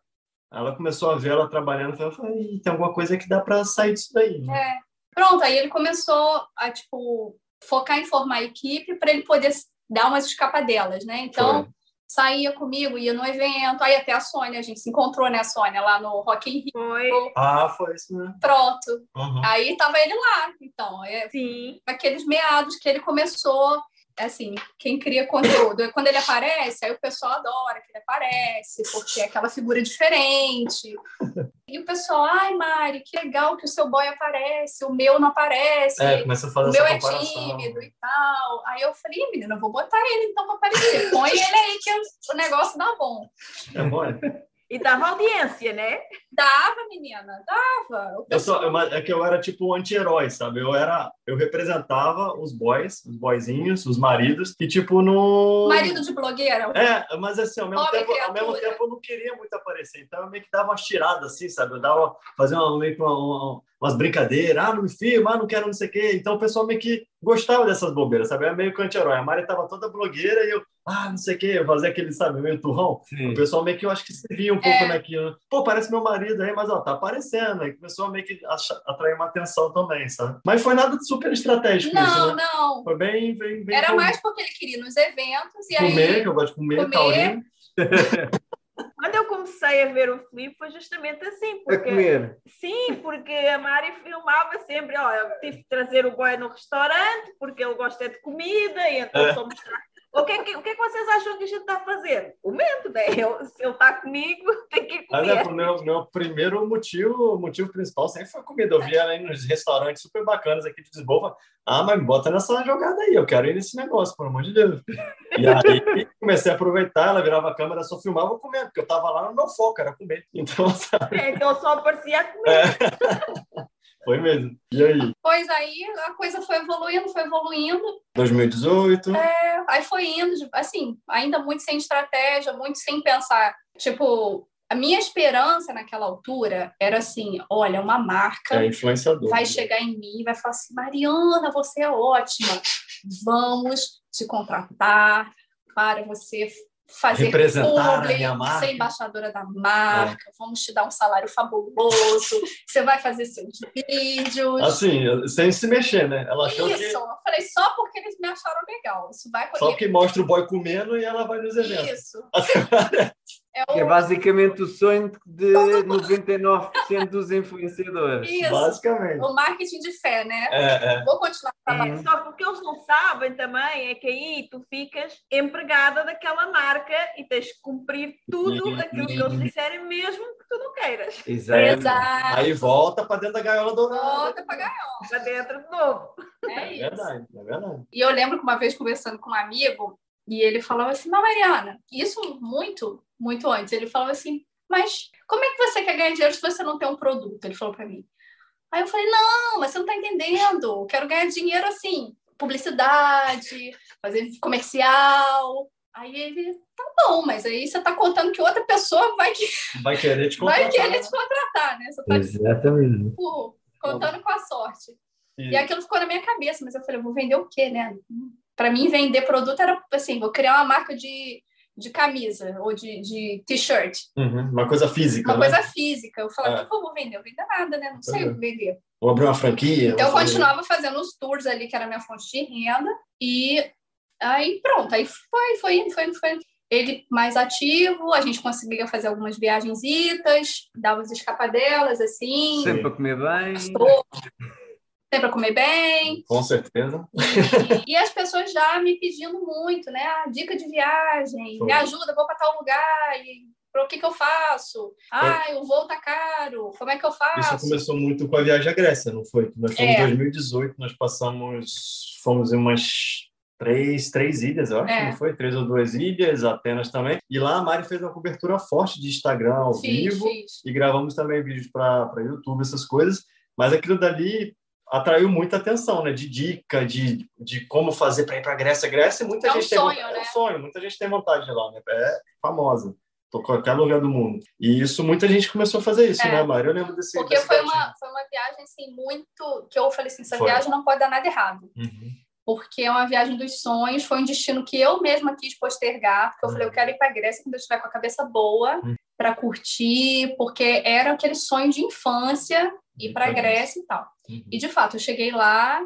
Ela começou a ver ela trabalhando, eu falei, "Ih, tem alguma coisa que dá para sair disso daí. né?" é. Pronto, aí ele começou a, tipo, focar em formar a equipe para ele poder dar umas escapadelas, né? Então, Foi. saía comigo, ia no evento, aí até a Sônia, a gente se encontrou, né, Sônia, lá no Rock in Rio. Foi, Ah, foi isso mesmo. Pronto. Uhum. Aí tava ele lá. Então, é sim. aqueles meados que ele começou, assim, quem cria conteúdo. Quando ele aparece, aí o pessoal adora que ele aparece, porque é aquela figura diferente. E o pessoal, ai, Mari, que legal que o seu boy aparece, o meu não aparece. É, começa a O fazer meu essa é tímido e tal. Aí eu falei, "Ih, menina, eu vou botar ele então para aparecer. Põe ele aí que o negócio dá bom. É bom, é? E dava audiência, né? Dava, menina, dava. Eu só, eu- é que eu era tipo um anti-herói, sabe? Eu era, eu representava os boys, os boyzinhos, os maridos, e tipo no marido de blogueira. É, mas assim, ao mesmo, Pobre tempo, ao mesmo tempo eu não queria muito aparecer, então eu meio que dava umas tiradas assim, sabe? Eu dava, fazia uma, meio que uma- uma- umas brincadeiras, ah, não me filma, ah, não quero não sei o quê. Então o pessoal meio que gostava dessas bobeiras, sabe? Era meio que anti-herói. A Mari tava toda blogueira e eu, ah, não sei o quê, eu fazia aquele, sabe, meio turrão. Sim. O pessoal meio que eu acho que se via um pouco É. naquilo. Pô, parece meu marido aí, mas ó, tá aparecendo. Aí começou a meio que atrair uma atenção também, sabe? Mas foi nada de super estratégico isso, Não, né? não. Foi bem, bem, bem Era mais porque ele queria ir nos eventos e comer, aí que eu gosto de comer, comer. taurino. Quando eu comecei a ver o Felipe foi justamente assim, A porque comer. sim, porque a Mari filmava sempre, ó, eu tive que trazer o boy no restaurante porque ele gosta de comida e então É. só mostrar. O que, é que, o que é que vocês acham que a gente está a fazer? Comendo, né? Eu, se ele está comigo, tem que Mas comer. é, o meu, meu primeiro motivo, o motivo principal sempre foi a comida. Eu via aí nos restaurantes super bacanas aqui de Lisboa. Ah, mas me bota nessa jogada aí, eu quero ir nesse negócio, pelo amor de Deus. E aí comecei a aproveitar, ela virava a câmera, só filmava comendo, porque eu tava lá no meu foco, era comer. Então, sabe, É, então só aparecia a comer. foi mesmo. E aí? Pois aí a coisa foi evoluindo, foi evoluindo, 2018. É, aí foi indo, assim, ainda muito sem estratégia, muito sem pensar. Tipo, a minha esperança naquela altura era assim: olha, uma marca É vai chegar em mim e vai falar assim: Mariana, você é ótima, vamos te contratar para você fazer Representar a publi, minha marca." ser embaixadora da marca, vamos te dar um salário fabuloso, você vai fazer seus vídeos. Assim, sem se mexer, né? Ela achou Isso, que eu falei só porque eles me acharam legal. Isso vai só que mostra o boy comendo e ela vai nos eventos. Isso. É Que é basicamente o sonho de 99% dos influenciadores. Isso. Basicamente. o marketing de fé, né? É, é. Vou continuar trabalhando. Uhum. Só que o que eles não sabem também é que aí tu ficas empregada daquela marca e tens que cumprir tudo aquilo que eles disserem, mesmo que tu não queiras. Exato. Exato. Aí volta para dentro da gaiola dourada. Volta pra ganhar. Para dentro de novo. É É isso. verdade, é verdade. E eu lembro que uma vez conversando com um amigo, e ele falava assim, mas Mariana, isso muito, muito antes, ele falava assim, mas como é que você quer ganhar dinheiro se você não tem um produto? Ele falou para mim. Aí eu falei, não, mas você não tá entendendo. Eu quero ganhar dinheiro assim, publicidade, fazer comercial. Aí ele, tá bom, mas aí você tá contando que outra pessoa vai, que... vai querer te contratar. Vai querer te contratar, né? Você tá Exatamente. Tipo, contando com a sorte. E aquilo ficou na minha cabeça, mas eu falei, eu vou vender o quê, né? Para mim, vender produto era assim, vou criar uma marca de de camisa ou de, de t-shirt. Uhum, uma coisa física. Uma né? coisa física. Eu falava, é. o que eu vou vender? Eu vender nada, né? Não sei o que vender. Vou abrir uma franquia. Então eu continuava fazendo os tours ali, que era a minha fonte de renda, e aí pronto, aí foi, foi indo, foi indo, foi indo. Ele mais ativo, a gente conseguia fazer algumas viagens, dava as escapadelas, assim. Sempre a comer bem tem para comer bem. Com certeza. E, e, as pessoas já me pedindo muito, né? Ah, dica de viagem, Foi. me ajuda, vou para tal lugar. E para o que, que eu faço? Ah, o voo tá caro, como é que eu faço? Isso começou muito com a viagem à Grécia, não foi? Nós fomos em é. 2018, nós passamos, fomos em umas três, três ilhas, eu acho, é. não foi? Três ou duas ilhas, Atenas também. E lá a Mari fez uma cobertura forte de Instagram ao fiz, vivo fiz. e gravamos também vídeos para YouTube, essas coisas. Mas aquilo dali atraiu muita atenção, né? De dica, de, de como fazer para ir para a Grécia. Grécia, muita é gente um tem sonho, né? É um sonho, muita gente tem vontade de ir lá, né? É famosa. Tô qualquer lugar do mundo. E isso, muita gente começou a fazer isso, é. né, Mari? Eu lembro desse. Porque foi uma, foi uma viagem, assim, muito. que eu falei assim: essa foi. viagem não pode dar nada errado. Uhum. Porque é uma viagem dos sonhos, foi um destino que eu mesma quis postergar, porque eu uhum. falei: eu quero ir para a Grécia quando eu estiver com a cabeça boa, uhum. para curtir, porque era aquele sonho de infância ir para a Grécia e tal. Uhum. E de fato, eu cheguei lá,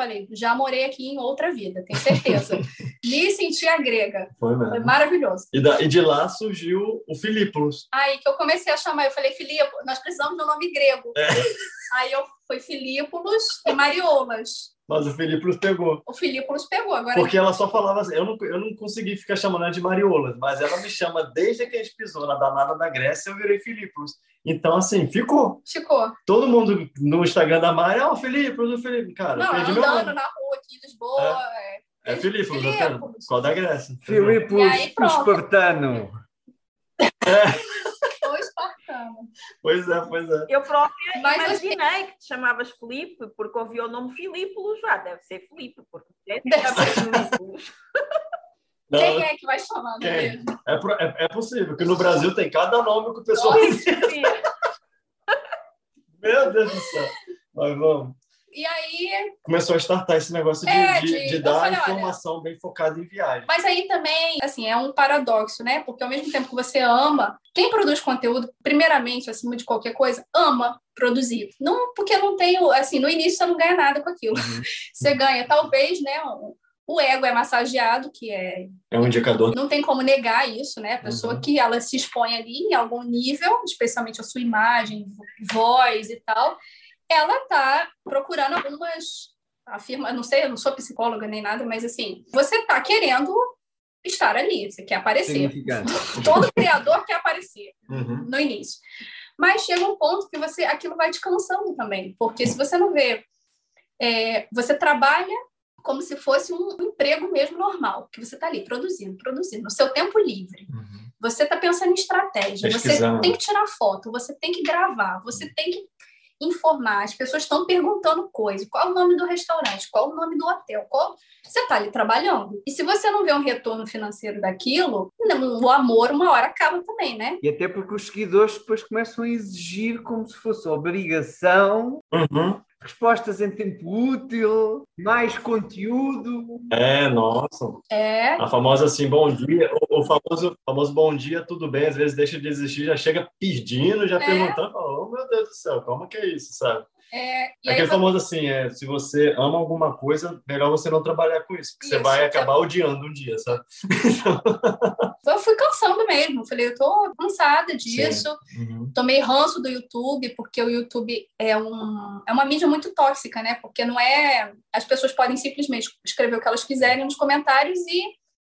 falei, já morei aqui em outra vida, tenho certeza. Me senti a grega. Foi, mesmo. Foi maravilhoso. E, da, e de lá surgiu o Filipos. Aí que eu comecei a chamar, eu falei, Filipe, nós precisamos de um nome grego. É. Aí eu fui Filípolos e Mariolas. Mas o Filipe pegou. O Filipe pegou. Agora Porque ela só falava assim, eu não, eu não consegui ficar chamando ela de Mariolas, mas ela me chama desde que a gente pisou na danada da Grécia, eu virei Filipos. Então, assim, ficou. Ficou. Todo mundo no Instagram da Mari, ó, oh, Filipe, o Felipe. Cara, não, andando meu nome. na rua aqui em Lisboa. É, é, é Filipe, qual da Grécia. Filipe, o espartano. É. Pois é, pois é. Eu própria Mas imaginei que te chamavas Filipe, porque ouvi o nome Filipe, já deve ser Filipe, porque deve ser Quem é que vai chamar Quem? É, é, é, possível, porque no Brasil tem cada nome que o pessoal. Meu Deus do céu. Mas vamos. E aí. Começou a startar esse negócio de, é, de, de, de dar falei, informação olha, bem focada em viagem. Mas aí também, assim, é um paradoxo, né? Porque ao mesmo tempo que você ama, quem produz conteúdo, primeiramente, acima de qualquer coisa, ama produzir. Não, porque não tem, assim, no início você não ganha nada com aquilo. Uhum. Você ganha, talvez, né? Um, o ego é massageado, que é. É um indicador. Não tem como negar isso, né? A pessoa uhum. que ela se expõe ali em algum nível, especialmente a sua imagem, voz e tal, ela está procurando algumas afirma, não sei, eu não sou psicóloga nem nada, mas assim, você está querendo estar ali, você quer aparecer. Todo criador quer aparecer uhum. no início. Mas chega um ponto que você aquilo vai te cansando também, porque se você não vê, é, você trabalha como se fosse um emprego mesmo normal, que você está ali produzindo, produzindo, no seu tempo livre. Uhum. Você está pensando em estratégia, você tem que tirar foto, você tem que gravar, você tem que informar, as pessoas estão perguntando coisas, qual o nome do restaurante, qual o nome do hotel, qual... você está ali trabalhando. E se você não vê um retorno financeiro daquilo, o amor uma hora acaba também, né? E até porque os seguidores depois começam a exigir como se fosse obrigação. Uhum respostas em tempo útil, mais conteúdo. É, nossa. É. A famosa assim, bom dia, o, famoso, famoso bom dia, tudo bem, às vezes deixa de existir, já chega pedindo, já é. perguntando, oh meu Deus do céu, como que é isso, sabe? É, Aquele famoso assim, é, se você ama alguma coisa, melhor você não trabalhar com isso, porque isso, você vai acabar odiando um dia, sabe? eu fui cansando mesmo, falei, eu tô cansada disso, uhum. tomei ranço do YouTube, porque o YouTube é, um, é uma mídia muito tóxica, né? Porque não é... As pessoas podem simplesmente escrever o que elas quiserem nos comentários e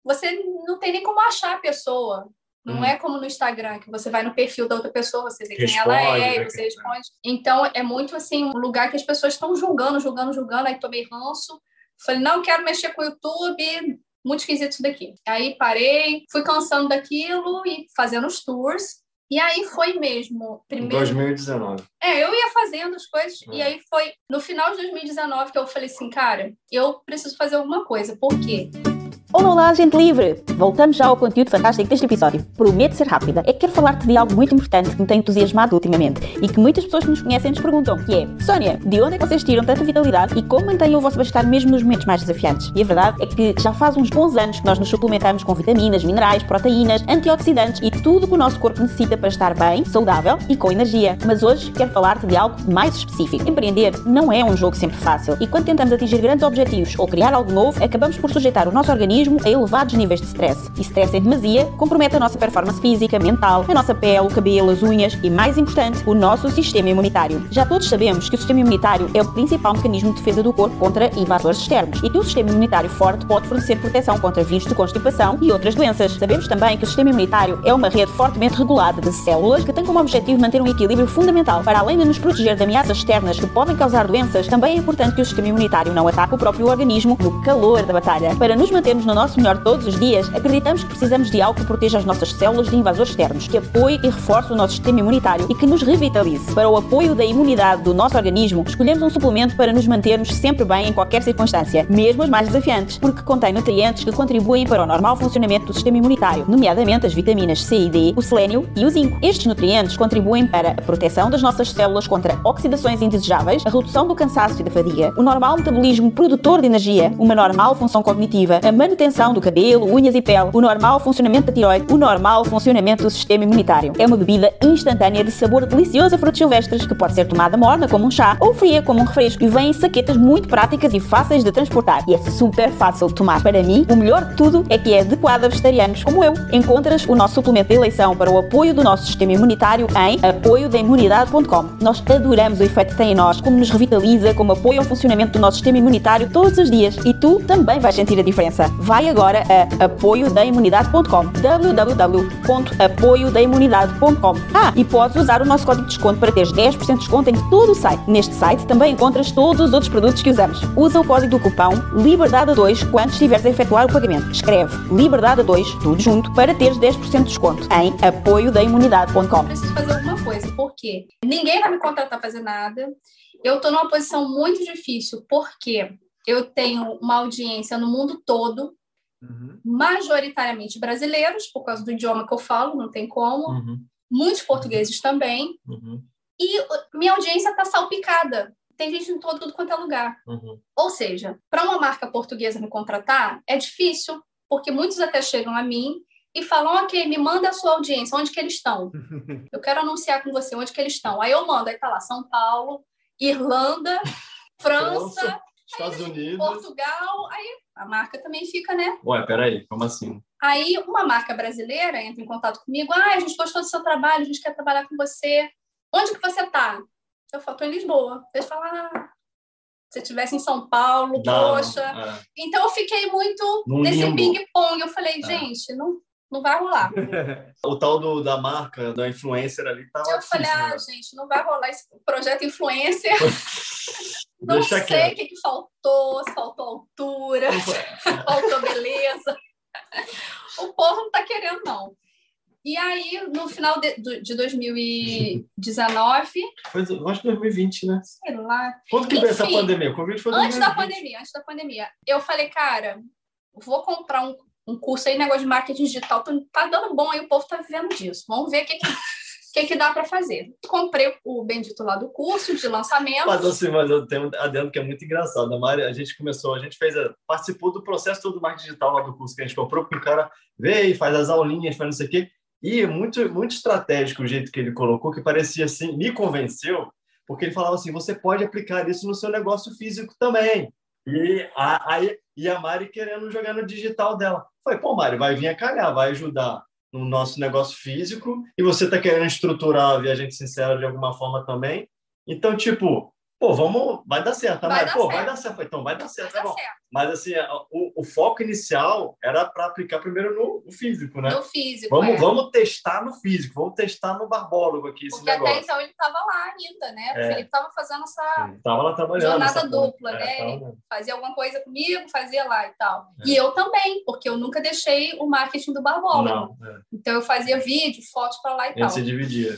você não tem nem como achar a pessoa. Não hum. é como no Instagram, que você vai no perfil da outra pessoa, você vê quem ela é, né? você responde. Então, é muito assim, um lugar que as pessoas estão julgando, julgando, julgando. Aí tomei ranço. Falei, não quero mexer com o YouTube, muito esquisito isso daqui. Aí parei, fui cansando daquilo e fazendo os tours. E aí foi mesmo. Primeiro... 2019. É, eu ia fazendo as coisas, é. e aí foi no final de 2019 que eu falei assim, cara, eu preciso fazer alguma coisa. Por quê? Olá, olá, gente livre! Voltamos já ao conteúdo fantástico deste episódio. Prometo ser rápida. É que quero falar-te de algo muito importante que me tem entusiasmado ultimamente e que muitas pessoas que nos conhecem nos perguntam, que é Sónia, de onde é que vocês tiram tanta vitalidade e como mantêm o vosso bem-estar mesmo nos momentos mais desafiantes? E a verdade é que já faz uns bons anos que nós nos suplementamos com vitaminas, minerais, proteínas, antioxidantes e tudo que o nosso corpo necessita para estar bem, saudável e com energia. Mas hoje quero falar-te de algo mais específico. Empreender não é um jogo sempre fácil e quando tentamos atingir grandes objetivos ou criar algo novo, acabamos por sujeitar o nosso organismo organismo a elevados níveis de stress. E stress em demasia compromete a nossa performance física, mental, a nossa pele, o cabelo, as unhas e, mais importante, o nosso sistema imunitário. Já todos sabemos que o sistema imunitário é o principal mecanismo de defesa do corpo contra invasores externos e que um sistema imunitário forte pode fornecer proteção contra vírus de constipação e outras doenças. Sabemos também que o sistema imunitário é uma rede fortemente regulada de células que tem como objetivo manter um equilíbrio fundamental. Para além de nos proteger de ameaças externas que podem causar doenças, também é importante que o sistema imunitário não ataque o próprio organismo no calor da batalha. Para nos mantermos no nosso melhor todos os dias, acreditamos que precisamos de algo que proteja as nossas células de invasores externos, que apoie e reforce o nosso sistema imunitário e que nos revitalize. Para o apoio da imunidade do nosso organismo, escolhemos um suplemento para nos mantermos sempre bem em qualquer circunstância, mesmo as mais desafiantes, porque contém nutrientes que contribuem para o normal funcionamento do sistema imunitário, nomeadamente as vitaminas C e D, o selênio e o zinco. Estes nutrientes contribuem para a proteção das nossas células contra oxidações indesejáveis, a redução do cansaço e da fadiga, o normal metabolismo produtor de energia, uma normal função cognitiva, a manutenção do cabelo, unhas e pele, o normal funcionamento da tiroide, o normal funcionamento do sistema imunitário. É uma bebida instantânea de sabor delicioso a frutos silvestres que pode ser tomada morna como um chá ou fria como um refresco e vem em saquetas muito práticas e fáceis de transportar. E é super fácil de tomar. Para mim, o melhor de tudo é que é adequado a vegetarianos como eu. Encontras o nosso suplemento de eleição para o apoio do nosso sistema imunitário em apoiodaimmunidade.com. Nós adoramos o efeito que tem em nós, como nos revitaliza, como apoia o funcionamento do nosso sistema imunitário todos os dias e tu também vais sentir a diferença. Agora agora a apoiodaimunidade.com www.apoiodaimunidade.com Ah, e podes usar o nosso código de desconto para teres 10% de desconto em todo o site. Neste site também encontras todos os outros produtos que usamos. Usa o código do cupão LIBERDADE2 quando estiveres a efetuar o pagamento. Escreve LIBERDADE2, tudo junto, para teres 10% de desconto em apoiodaimunidade.com Preciso fazer alguma coisa, porque ninguém vai me contratar fazer nada. Eu estou numa posição muito difícil, porque eu tenho uma audiência no mundo todo, uhum. majoritariamente brasileiros, por causa do idioma que eu falo, não tem como, uhum. muitos portugueses também, uhum. e minha audiência está salpicada. Tem gente em todo, tudo quanto é lugar. Uhum. Ou seja, para uma marca portuguesa me contratar, é difícil, porque muitos até chegam a mim e falam, ok, me manda a sua audiência, onde que eles estão? Eu quero anunciar com você onde que eles estão. Aí eu mando, aí tá lá, São Paulo, Irlanda, França, França Estados Unidos. Portugal, aí a marca também fica, né? Ué, peraí, como assim? Aí uma marca brasileira entra em contato comigo, ah, a gente gostou do seu trabalho, a gente quer trabalhar com você. Onde que você tá? Eu falo, tô em Lisboa. Eles falam, ah, se eu estivesse em São Paulo, não, poxa. É. Então eu fiquei muito Num nesse ping-pong. Eu falei, é. gente, não, não vai rolar. o tal do, da marca, da influencer ali, tá Eu falei, ah, né? gente, não vai rolar esse projeto influencer. Não Deixa sei o que, que faltou, se faltou altura, se faltou beleza. O povo não está querendo, não. E aí, no final de, de 2019. Foi, acho que 2020, né? Sei lá. Quando que veio essa pandemia? O Covid foi Antes da pandemia, antes da pandemia. Eu falei, cara, vou comprar um, um curso aí, negócio de marketing digital. Tá dando bom aí, o povo tá vivendo disso. Vamos ver o que, que o que, que dá para fazer? Comprei o bendito lá do curso de lançamento. Mas assim, mas eu tenho um adendo que é muito engraçado. A Mari, a gente começou, a gente fez, participou do processo todo do marketing digital lá do curso que a gente comprou, porque o cara veio, faz as aulinhas, faz não sei o quê. E é muito, muito estratégico o jeito que ele colocou, que parecia assim, me convenceu, porque ele falava assim: você pode aplicar isso no seu negócio físico também. E a, a, e a Mari querendo jogar no digital dela. Foi, pô, Mari, vai vir a calhar, vai ajudar no nosso negócio físico e você está querendo estruturar a Viajante Sincera de alguma forma também. Então, tipo, pô, vamos, vai dar certo. Vai Mas, dar pô, certo. vai dar certo. Então, vai dar certo, Vai tá dar bom. certo. Mas, assim, o, o foco inicial era para aplicar primeiro no, no físico, né? No físico, Vamos, é. vamos testar no físico, vamos testar no barbólogo aqui esse Porque até negócio. então ele estava lá ainda, né? O É. Felipe estava fazendo essa. Tava lá trabalhando. Jornada dupla, É, né? tava- Fazia alguma coisa comigo, fazia lá e tal. É. E eu também, porque eu nunca deixei o marketing do barbólogo. Não, é. Então eu fazia vídeo, fotos para lá e a tal. se dividia.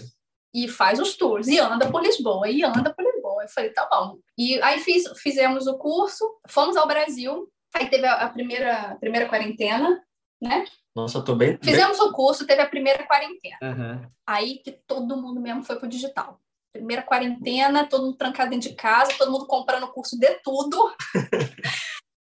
e faz os tours, e anda por Lisboa, e anda por Lisboa. Eu falei, tá bom. E aí fiz, fizemos o curso, fomos ao Brasil, aí teve a, a primeira, a primeira quarentena, né? Nossa, eu tô bem. bem... Fizemos o curso, teve a primeira quarentena. Aham. Aí que todo mundo mesmo foi pro digital. Primeira quarentena, todo mundo trancado dentro de casa, todo mundo comprando curso de tudo.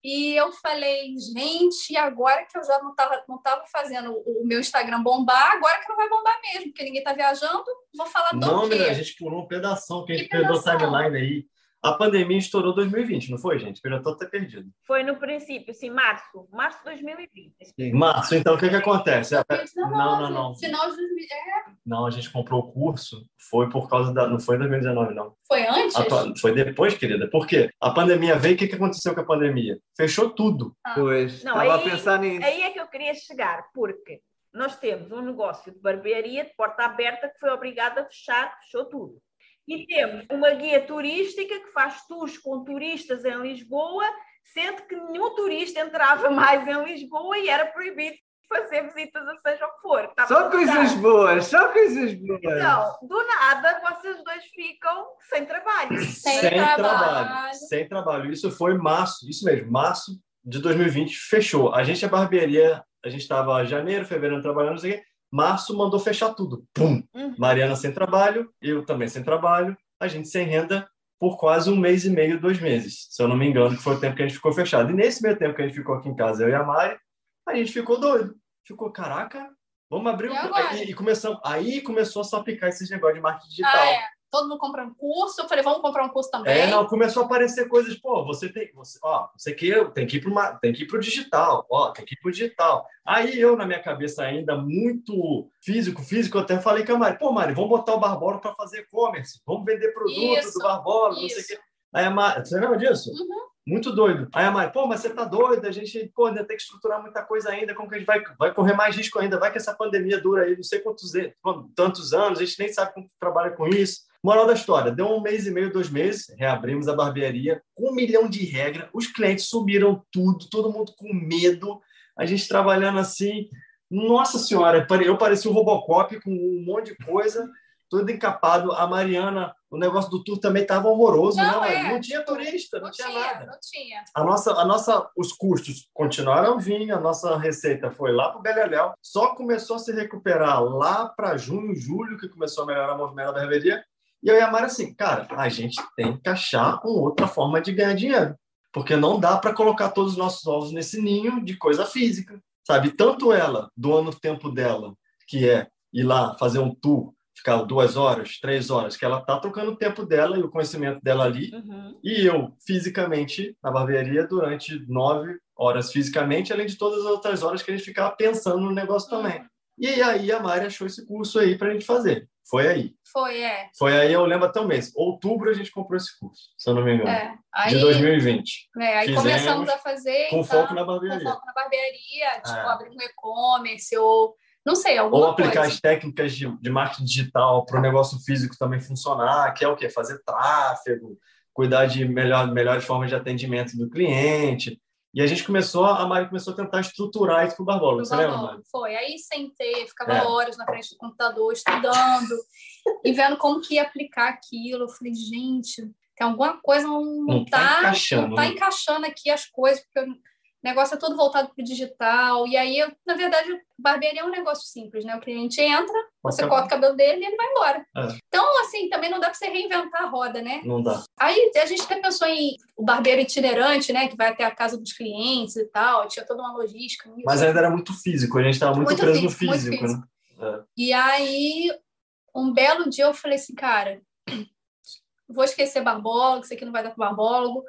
E eu falei, gente, agora que eu já não estava não tava fazendo o meu Instagram bombar, agora que não vai bombar mesmo, porque ninguém tá viajando, vou falar do Não, menina, a gente pulou um pedação, que a gente perdeu o timeline aí. A pandemia estourou 2020, não foi, gente? Eu já tô até perdido. Foi no princípio, sim, março, março de 2020. Março, então o que que acontece? É, 2019, Não, não, não. Final de 2000, é, Não, a gente comprou o curso, foi por causa da. Não foi em 2019, não. foi antes? A Foi depois, querida. Por quê? A pandemia veio, o que, que aconteceu com a pandemia? Fechou tudo. Pois, Não, estava a aí- pensar nisso. Aí é que eu queria chegar, porque nós temos um negócio de barbearia de porta aberta que foi obrigado a fechar, fechou tudo. E temos uma guia turística que faz tours com turistas em Lisboa, sendo que nenhum turista entrava mais em Lisboa e era proibido fazer visitas a seja o que for. Estava Só coisas boas, só coisas boas. Então, do nada, vocês dois ficam sem trabalho. Sem trabalho. Sem trabalho. Isso foi março, isso mesmo, março de 2020 fechou. A gente, a barbearia, a gente estava janeiro, fevereiro trabalhando, não sei o quê. Março mandou fechar tudo. Pum! Uhum. Mariana sem trabalho, eu também sem trabalho, a gente sem renda por quase um mês e meio, dois meses, se eu não me engano, que foi o tempo que a gente ficou fechado. E nesse meio tempo que a gente ficou aqui em casa, eu e a Mari, a gente ficou doido. Ficou, caraca, vamos abrir E um... e começamos, aí começou a só picar esses negócios de marketing digital. Ah, é. Todo mundo comprando curso. Eu falei, vamos comprar um curso também. É, não, começou a aparecer coisas, pô, você tem, você, ó, você que tem que ir para tem que ir pro digital, ó, tem que ir pro digital. Aí eu na minha cabeça ainda muito físico, físico, até falei com a Mari, pô, Mari, vamos botar o Barbolo para fazer e-commerce, vamos vender produto Isso, do Barbolo, não sei o quê. Aí a Mari, você lembra disso? Uhum. Muito doido. Aí a Mari, pô, mas você tá doido, a gente, pô, ainda tem que estruturar muita coisa ainda, como que a gente vai, vai correr mais risco ainda, vai que essa pandemia dura aí não sei quantos, tantos anos, a gente nem sabe como trabalha com isso. Moral da história, deu um mês e meio, dois meses, reabrimos a barbearia com um milhão de regras, os clientes sumiram tudo, todo mundo com medo, a gente trabalhando assim, nossa senhora, eu parecia um Robocop com um monte de coisa, todo encapado, a Mariana, o negócio do tour também estava horroroso, Não, né? é, não tinha turista, não, Não tinha, tinha, nada. não tinha. A nossa, a nossa, os custos continuaram vindo, a nossa receita foi lá para o Beleléu, só começou a se recuperar lá para junho, julho, que começou a melhorar o movimento da barbearia. E eu e a Mara assim, cara, a gente tem que achar uma outra forma de ganhar dinheiro, porque não dá para colocar todos os nossos ovos nesse ninho de coisa física, sabe? Tanto ela doando o tempo dela, que é ir lá fazer um tour, ficar duas horas, três horas, que ela tá trocando o tempo dela e o conhecimento dela ali, Uhum. e eu, fisicamente, na barbearia, durante nove horas fisicamente, além de todas as outras horas que a gente ficava pensando no negócio também. E aí a Mari achou esse curso aí para a gente fazer. Foi aí. Foi, é. Foi aí, eu lembro até o mês. Outubro a gente comprou esse curso, se eu não me engano. é. Aí, De 2020. é, aí Fizemos começamos a fazer. Com então, foco na com barbearia. foco na barbearia, tipo, É. abrir um e-commerce ou não sei, alguma Ou aplicar coisa. as técnicas de, de marketing digital para o negócio físico também funcionar, que é o quê? Fazer tráfego, cuidar de melhor, melhores formas de atendimento do cliente. E a gente começou, a Mari começou a tentar estruturar isso para o Barbolo. No Você lembra. Mari? Foi. Aí sentei, ficava É. horas na frente do computador estudando e vendo como que ia aplicar aquilo. Eu falei, gente, tem alguma coisa não, não, Não tá tá, encaixando, não tá né? encaixando aqui as coisas, porque o negócio é todo voltado para o digital. E aí, eu, na verdade, barbearia é um negócio simples, né? O cliente entra, você Acabou. corta o cabelo dele e ele vai embora. É. Então, assim, também não dá para você reinventar a roda, né? Não dá. Aí a gente até pensou em o barbeiro itinerante, né? Que vai até a casa dos clientes e tal. Tinha toda uma logística nisso. Mas ainda era muito físico, a gente estava muito, Muito preso físico, no físico, físico. né? E aí, um belo dia eu falei assim, cara, vou esquecer barbólogo, isso aqui não vai dar para barbólogo.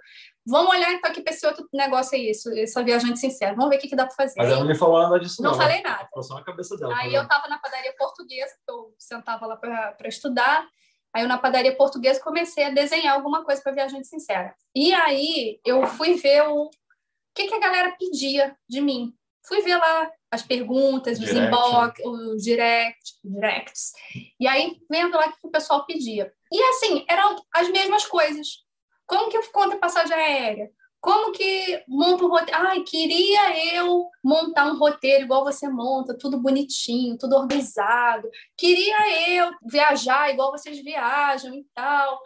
Vamos olhar então aqui para esse outro negócio aí, esse, essa viajante sincera. Vamos ver o que, que dá para fazer. Mas ela não me falou nada disso, não não. falei nada. Ficou só na cabeça dela. Aí falou. eu tava na padaria portuguesa, que eu sentava lá para estudar. Aí eu na padaria portuguesa comecei a desenhar alguma coisa para Viajante Sincera. E aí eu fui ver o, o que, que a galera pedia de mim. Fui ver lá as perguntas, os inbox, os direct, directs. E aí vendo lá o que o pessoal pedia. E assim, eram as mesmas coisas. Como que eu conto a passagem aérea? Como que monta um roteiro? Ai, queria eu montar um roteiro igual você monta, tudo bonitinho, tudo organizado. Queria eu viajar igual vocês viajam e tal.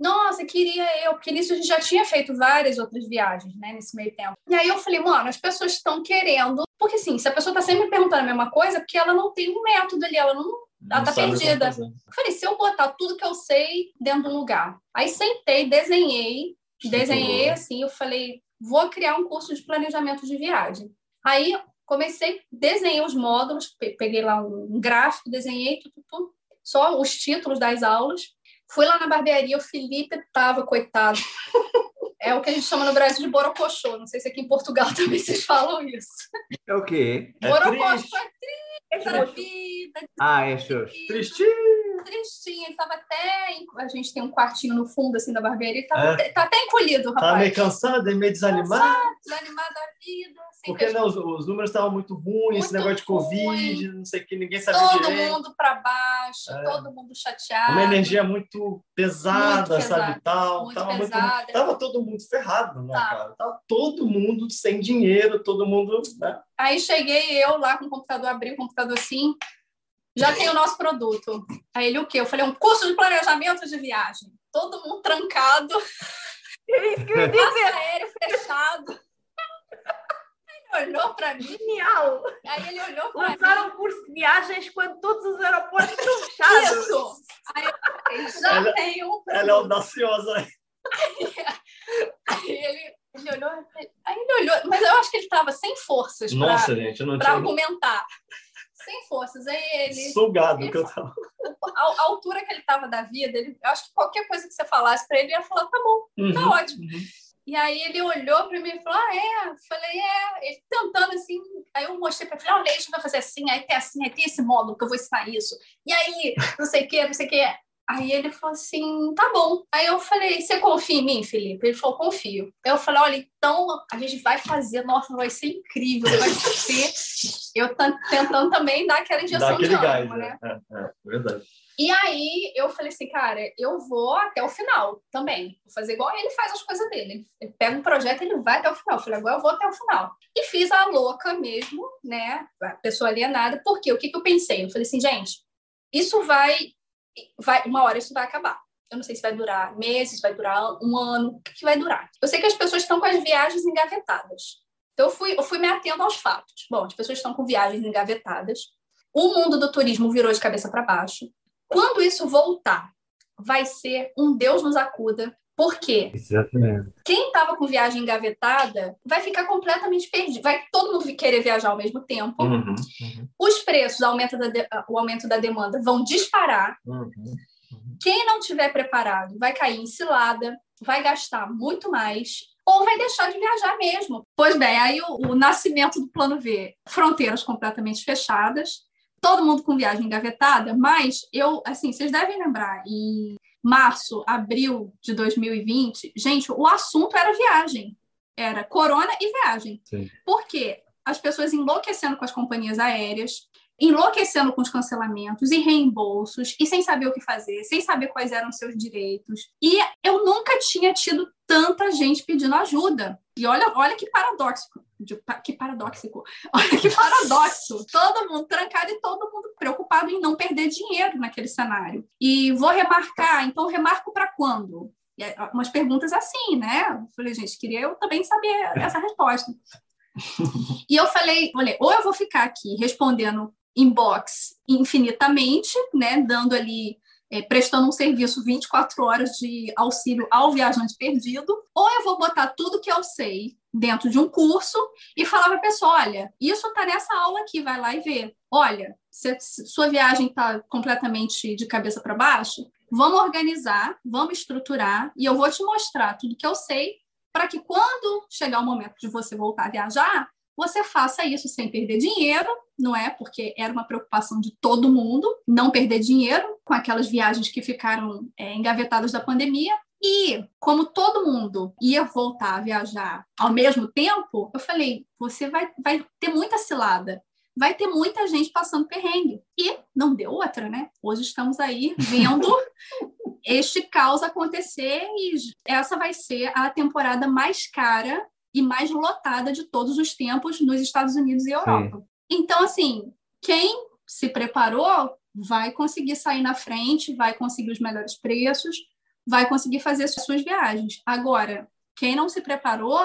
Nossa, queria eu, porque nisso a gente já tinha feito várias outras viagens, né, nesse meio tempo. E aí eu falei, mano, as pessoas estão querendo. Porque, assim, se a pessoa está sempre perguntando a mesma coisa, é porque ela não tem um método ali, ela não ela tá perdida. Eu falei, se eu botar tudo que eu sei dentro do lugar. Aí sentei, desenhei, desenhei assim, eu falei, vou criar um curso de planejamento de viagem. Aí comecei, desenhei os módulos, peguei lá um gráfico, desenhei tudo, tudo, só os títulos das aulas. Fui lá na barbearia, o Felipe tava, coitado. É o que a gente chama no Brasil de borocochô. Não sei se aqui em Portugal também vocês falam isso. É o quê? É borocochô é triste. É vida. Ah, é xoxo. Tristinho tristinho, ele tava até. A gente tem um quartinho no fundo assim da barbearia, ele tava, é. tá até encolhido, rapaz. Tá meio cansado, meio desanimado. Cansado, desanimado da vida. Porque não, os, os, números estavam muito ruins, muito esse negócio de Covid, ruim. não sei o que, ninguém sabia todo direito. Todo mundo para baixo, é. todo mundo chateado. Uma energia muito pesada, muito sabe, tal. Muito tava, pesada. Muito, tava todo mundo ferrado, né, tá. cara? Tava todo mundo sem dinheiro, todo mundo, né? Aí cheguei eu lá com o computador, abri o computador assim, já tem o nosso produto. Aí ele, o quê? Eu falei, um curso de planejamento de viagem. Todo mundo trancado. Aéreo fechado. Ele olhou para mim. Genial! Aí ele olhou para mim. Lançaram curso de viagens quando todos os aeroportos estão fechados. Isso! Aí eu já ela, tem um. Ela é audaciosa. Aí, aí ele, ele olhou, aí ele olhou, mas eu acho que ele estava sem forças para argumentar sem forças. Aí ele. Sugado ele, que eu tava. A, a, altura que ele tava da vida, ele, eu acho que qualquer coisa que você falasse para ele, ele ia falar: tá bom, tá uhum, tá ótimo. Uhum. E aí ele olhou para mim e falou: Ah, é? Eu falei: É. Ele tentando assim. Aí eu mostrei para ele: Olha, a gente vai fazer assim, aí tem assim, aí tem esse módulo que eu vou ensinar isso. E aí, não sei o que, não sei o que. Aí ele falou assim: tá bom. Aí eu falei: você confia em mim, Felipe? Ele falou: confio. Aí eu falei: olha, então a gente vai fazer, nossa, vai ser incrível, vai ser. Eu tentando também dar aquela injeção Dá de ânimo, gás, né? É, é, verdade. E aí eu falei assim, cara, eu vou até o final também. Vou fazer igual ele faz as coisas dele. Ele pega um projeto e ele vai até o final. Eu falei, agora eu vou até o final. E fiz a louca mesmo, né? A pessoa alienada. Por quê? O que, que eu pensei? Eu falei assim, gente, isso vai vai, uma hora isso vai acabar. Eu não sei se vai durar meses, vai durar um ano, o que, que vai durar? Eu sei que as pessoas estão com as viagens engavetadas. Então, eu fui, eu fui me atendo aos fatos. Bom, as pessoas estão com viagens engavetadas. O mundo do turismo virou de cabeça para baixo. Quando isso voltar, vai ser um Deus nos acuda, por quê? Exatamente. Quem estava com viagem engavetada vai ficar completamente perdido. Vai todo mundo querer viajar ao mesmo tempo. Uhum, uhum. Os preços, aumento de... o aumento da demanda, vão disparar. Uhum, uhum, Quem não tiver preparado vai cair em cilada, vai gastar muito mais ou vai deixar de viajar mesmo. Pois bem, aí o, o nascimento do plano V, fronteiras completamente fechadas, todo mundo com viagem engavetada, mas eu, assim, vocês devem lembrar, em março, abril de 2020, gente, o assunto era viagem. Era corona e viagem. Sim. Por quê? As pessoas enlouquecendo com as companhias aéreas, enlouquecendo com os cancelamentos e reembolsos, e sem saber o que fazer, sem saber quais eram os seus direitos. E eu nunca tinha tido tanta gente pedindo ajuda. E olha, olha que paradoxo. Que paradoxico. Olha que paradoxo. todo mundo trancado e todo mundo preocupado em não perder dinheiro naquele cenário. E vou remarcar, então remarco para quando? Umas perguntas assim, né? Eu falei, gente, queria eu também saber essa resposta. e eu falei, olha, ou eu vou ficar aqui respondendo inbox infinitamente, né, dando ali é, prestando um serviço 24 horas de auxílio ao viajante perdido, ou eu vou botar tudo que eu sei dentro de um curso e falar para a pessoa: olha, isso está nessa aula aqui, vai lá e vê. Olha, se sua viagem está completamente de cabeça para baixo, vamos organizar, vamos estruturar e eu vou te mostrar tudo que eu sei para que quando chegar o momento de você voltar a viajar, você faça isso sem perder dinheiro, não é? Porque era uma preocupação de todo mundo não perder dinheiro com aquelas viagens que ficaram é, engavetadas da pandemia. E como todo mundo ia voltar a viajar ao mesmo tempo, eu falei: você vai, vai ter muita cilada vai ter muita gente passando perrengue. E não deu outra, né? Hoje estamos aí vendo este caos acontecer e essa vai ser a temporada mais cara e mais lotada de todos os tempos nos Estados Unidos e Europa. Sim. Então, assim, quem se preparou vai conseguir sair na frente, vai conseguir os melhores preços, vai conseguir fazer suas viagens. Agora, quem não se preparou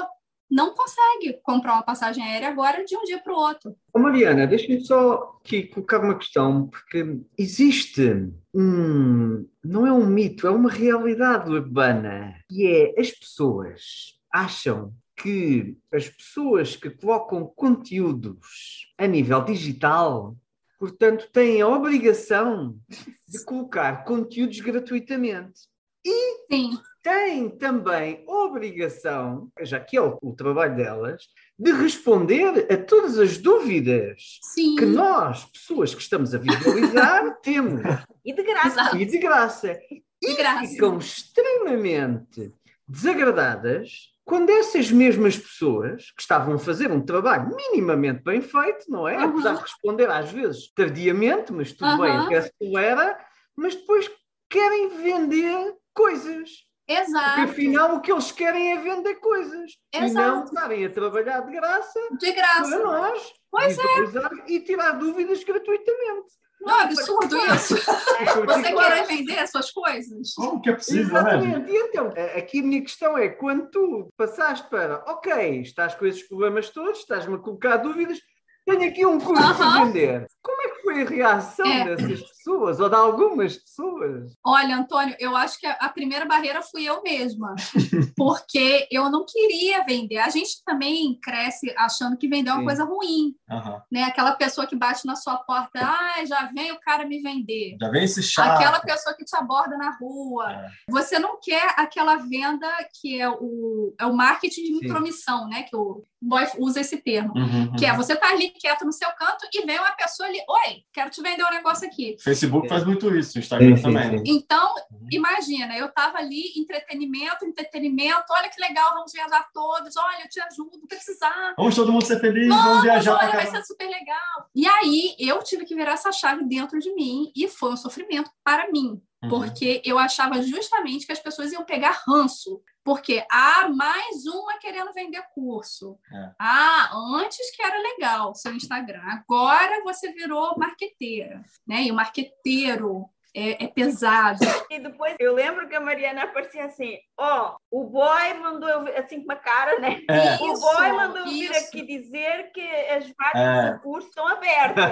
não consegue comprar uma passagem aérea agora de um dia para o outro. Ô Mariana, deixa-me só aqui colocar uma questão, porque existe um. não é um mito, é uma realidade urbana, que é as pessoas acham que as pessoas que colocam conteúdos a nível digital, portanto, têm a obrigação de colocar conteúdos gratuitamente. E Sim. têm também a obrigação, já que é o, o trabalho delas, de responder a todas as dúvidas Sim. que nós, pessoas que estamos a visualizar, temos. E de graça. E de graça. De graça. E ficam extremamente desagradadas quando essas mesmas pessoas que estavam a fazer um trabalho minimamente bem feito, não é? Uhum. Apesar de responder às vezes tardiamente, mas tudo uhum. bem, se era, mas depois querem vender coisas. Exato. Porque afinal o que eles querem é vender coisas. Exato. E não estarem a trabalhar de graça, de graça. para nós. Pois e é. E tirar dúvidas gratuitamente. Não, é absurdo isso. Você querer vender as suas coisas? Como que é possível, né, Exatamente. Né? E então, aqui a minha questão é, quando tu passaste para, ok, estás com esses problemas todos, estás-me a colocar dúvidas, tenho aqui um curso uhum. para vender. Como é que foi a reação é. dessas pessoas, ou de algumas pessoas? Olha, Antônio, eu acho que a primeira barreira fui eu mesma, porque eu não queria vender. A gente também cresce achando que vender é uma Sim. coisa ruim. Uhum. Né? Aquela pessoa que bate na sua porta, ah, já vem o cara me vender. Já vem esse chato. Aquela pessoa que te aborda na rua. É. Você não quer aquela venda que é o, é o marketing de intromissão, né? Que o boy usa esse termo. Uhum, que é você tá ali quieto no seu canto e vem uma pessoa ali, oi, quero te vender um negócio aqui. Facebook faz muito isso, Instagram sim, também. Sim. Então, uhum. imagina, eu tava ali, entretenimento, entretenimento, olha que legal, vamos viajar todos, olha, eu te ajudo, precisar. Vamos todo mundo ser feliz, vamos, vamos viajar olha, vai ser super legal. E aí, eu tive que virar essa chave dentro de mim e foi um sofrimento para mim. Uhum. Porque eu achava justamente que as pessoas iam pegar ranço. Porque, ah, mais uma querendo vender curso. É. Ah, antes que era legal seu Instagram. Agora você virou marqueteira, né? E o marqueteiro é, é, pesado. E depois eu lembro que a Mariana aparecia assim: ó, oh, o boy mandou eu assim com uma cara, né? É. O isso, boy mandou isso. vir aqui dizer que as vagas é. do curso estão abertas.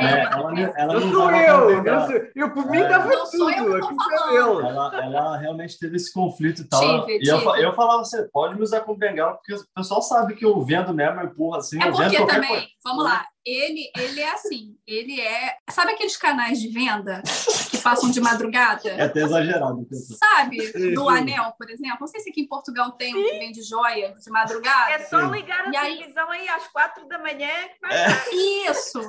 É, ela, ela não sou eu, eu, sou, eu por mim estava é. tudo. Eu ela, ela realmente teve esse conflito e tal. Tive, e tive. Eu, eu falava você pode me usar como bengala, porque o pessoal sabe que eu vendo mesmo, eu empurro assim. É porque também, coisa. vamos lá, ele, ele é assim, ele é. Sabe aqueles canais de venda que passam de madrugada? É até exagerado. Sabe? Do anel, por exemplo. Não sei se aqui em Portugal tem um que vende joia de madrugada. É só ligar a e televisão aí... aí às quatro da manhã. É. Isso!